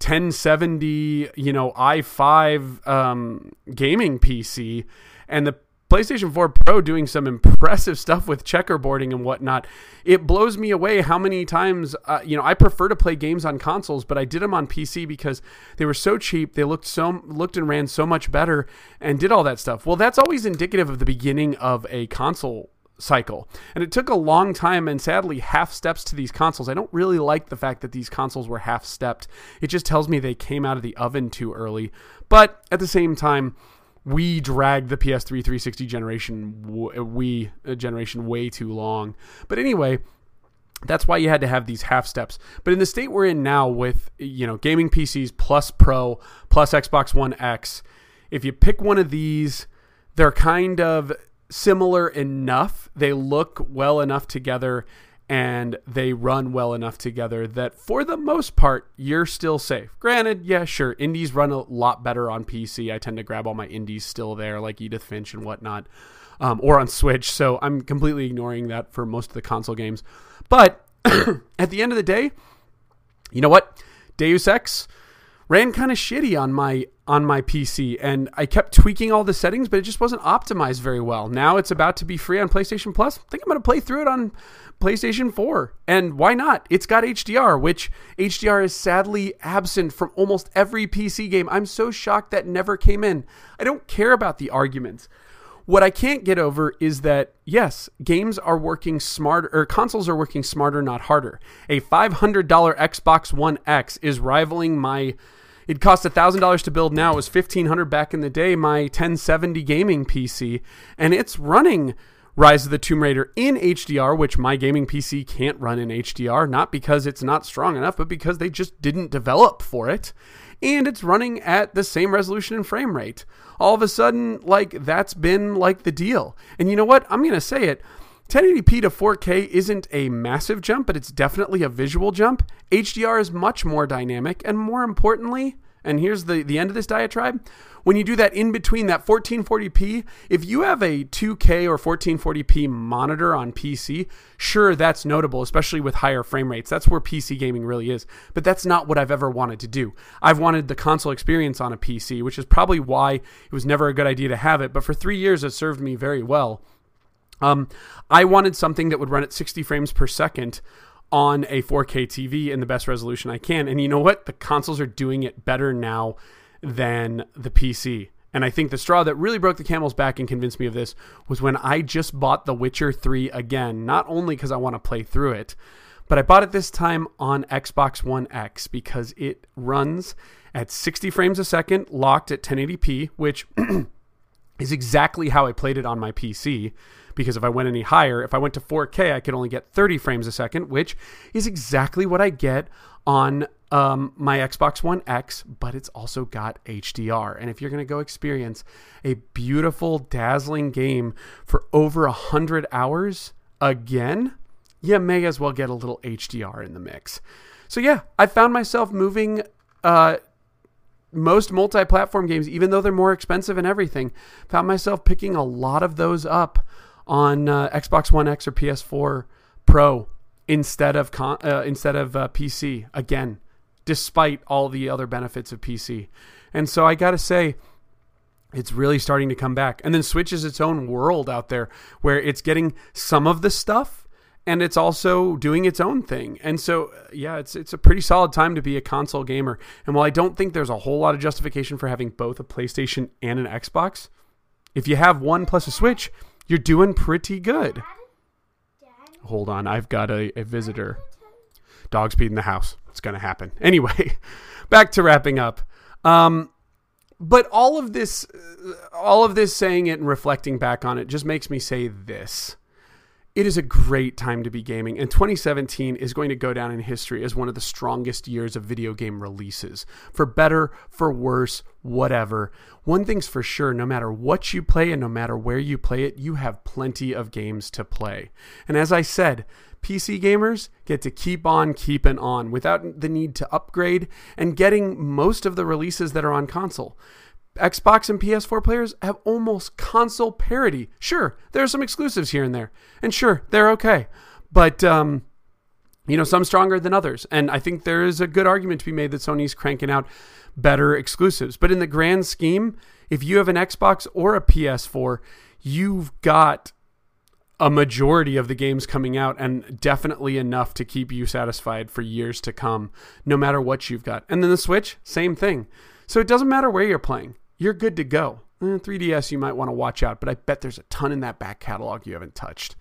1070, you know, i5 um, gaming PC, and the PlayStation 4 Pro doing some impressive stuff with checkerboarding and whatnot. It blows me away how many times, uh, you know, I prefer to play games on consoles, but I did them on PC because they were so cheap. They looked so looked and ran so much better, and did all that stuff. Well, that's always indicative of the beginning of a console cycle. And it took a long time and sadly half steps to these consoles. I don't really like the fact that these consoles were half stepped. It just tells me they came out of the oven too early. But at the same time, we dragged the PS3 360 generation we uh, generation way too long. But anyway, that's why you had to have these half steps. But in the state we're in now with you know gaming PCs plus Pro plus Xbox One X, if you pick one of these, they're kind of similar enough. They look well enough together and they run well enough together that for the most part you're still safe. Granted, yeah, sure, indies run a lot better on PC. I tend to grab all my indies still there, like Edith Finch and whatnot, um, or on Switch. So I'm completely ignoring that for most of the console games. But at the end of the day, you know what? Deus Ex ran kind of shitty on my on my PC and I kept tweaking all the settings but it just wasn't optimized very well. Now it's about to be free on PlayStation Plus. I think I'm going to play through it on PlayStation 4. And why not? It's got HDR, which HDR is sadly absent from almost every PC game. I'm so shocked that never came in. I don't care about the arguments. What I can't get over is that yes, games are working smarter or consoles are working smarter, not harder. A $500 Xbox One X is rivaling my it cost $1,000 to build now. It was 1500 back in the day, my 1070 gaming PC, and it's running Rise of the Tomb Raider in HDR, which my gaming PC can't run in HDR, not because it's not strong enough, but because they just didn't develop for it. And it's running at the same resolution and frame rate. All of a sudden, like, that's been like the deal. And you know what? I'm going to say it. 1080p to 4K isn't a massive jump, but it's definitely a visual jump. HDR is much more dynamic, and more importantly, and here's the, the end of this diatribe when you do that in between that 1440p, if you have a 2K or 1440p monitor on PC, sure, that's notable, especially with higher frame rates. That's where PC gaming really is. But that's not what I've ever wanted to do. I've wanted the console experience on a PC, which is probably why it was never a good idea to have it. But for three years, it served me very well. Um, I wanted something that would run at 60 frames per second on a 4K TV in the best resolution I can. And you know what? The consoles are doing it better now than the PC. And I think the straw that really broke the camel's back and convinced me of this was when I just bought The Witcher 3 again, not only because I want to play through it, but I bought it this time on Xbox One X because it runs at 60 frames a second, locked at 1080p, which is exactly how I played it on my PC. Because if I went any higher, if I went to 4K, I could only get 30 frames a second, which is exactly what I get on um, my Xbox One X, but it's also got HDR. And if you're going to go experience a beautiful, dazzling game for over a hundred hours again, you may as well get a little HDR in the mix. So yeah, I found myself moving. Uh, most multi-platform games, even though they're more expensive and everything, found myself picking a lot of those up on uh, Xbox One X or PS4 Pro instead of con- uh, instead of uh, PC again despite all the other benefits of PC. And so I got to say, it's really starting to come back. And then Switch is its own world out there where it's getting some of the stuff and it's also doing its own thing. And so, yeah, it's it's a pretty solid time to be a console gamer. And while I don't think there's a whole lot of justification for having both a PlayStation and an Xbox, if you have one plus a Switch, you're doing pretty good. Hold on, I've got a, a visitor. Dog's peed in the house. It's going to happen. Anyway, back to wrapping up. Um, but all of this, all of this saying it and reflecting back on it just makes me say this. It is a great time to be gaming, and 2017 is going to go down in history as one of the strongest years of video game releases. For better, for worse, whatever. One thing's for sure no matter what you play and no matter where you play it, you have plenty of games to play. And as I said, PC gamers get to keep on keeping on without the need to upgrade and getting most of the releases that are on console. Xbox and PS4 players have almost console parity. Sure, there are some exclusives here and there, and sure, they're okay. But, um, you know, some stronger than others. And I think there is a good argument to be made that Sony's cranking out better exclusives. But in the grand scheme, if you have an Xbox or a PS4, you've got a majority of the games coming out and definitely enough to keep you satisfied for years to come, no matter what you've got. And then the Switch, same thing. So it doesn't matter where you're playing, you're good to go. Mm, 3DS, you might want to watch out, but I bet there's a ton in that back catalog you haven't touched.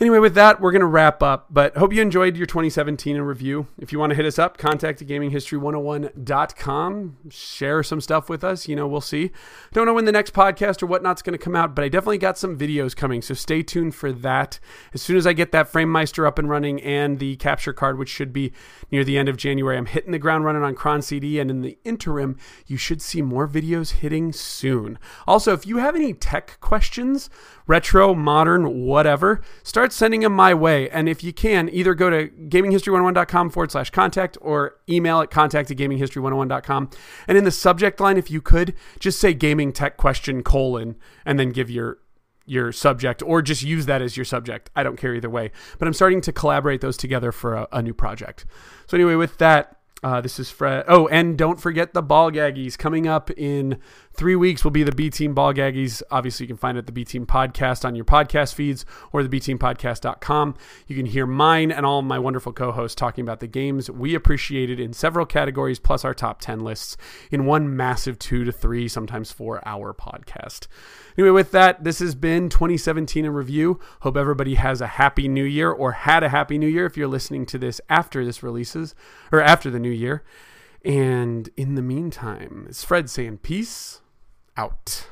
Anyway, with that, we're going to wrap up. But hope you enjoyed your 2017 in review. If you want to hit us up, contact at gaminghistory101.com. Share some stuff with us. You know, we'll see. Don't know when the next podcast or whatnot's going to come out, but I definitely got some videos coming. So stay tuned for that. As soon as I get that FrameMeister up and running and the capture card, which should be near the end of January, I'm hitting the ground running on Cron CD. And in the interim, you should see more videos hitting soon. Also, if you have any tech questions, retro, modern, whatever, start sending them my way. And if you can, either go to gaminghistory101.com forward slash contact or email at contact at gaminghistory101.com. And in the subject line, if you could, just say gaming tech question colon and then give your your subject or just use that as your subject. I don't care either way. But I'm starting to collaborate those together for a, a new project. So anyway, with that, Uh, this is Fred. Oh, and don't forget the Ball Gaggies coming up in three weeks. Will be the B Team Ball Gaggies. Obviously, you can find it at the B Team Podcast on your podcast feeds or the BTeamPodcast.com. You can hear mine and all my wonderful co-hosts talking about the games we appreciated in several categories, plus our top ten lists in one massive two to three, sometimes four hour podcast. Anyway, with that, this has been 2017 in review. Hope everybody has a happy new year or had a happy new year if you're listening to this after this releases or after the new year. And in the meantime, it's Fred saying peace out.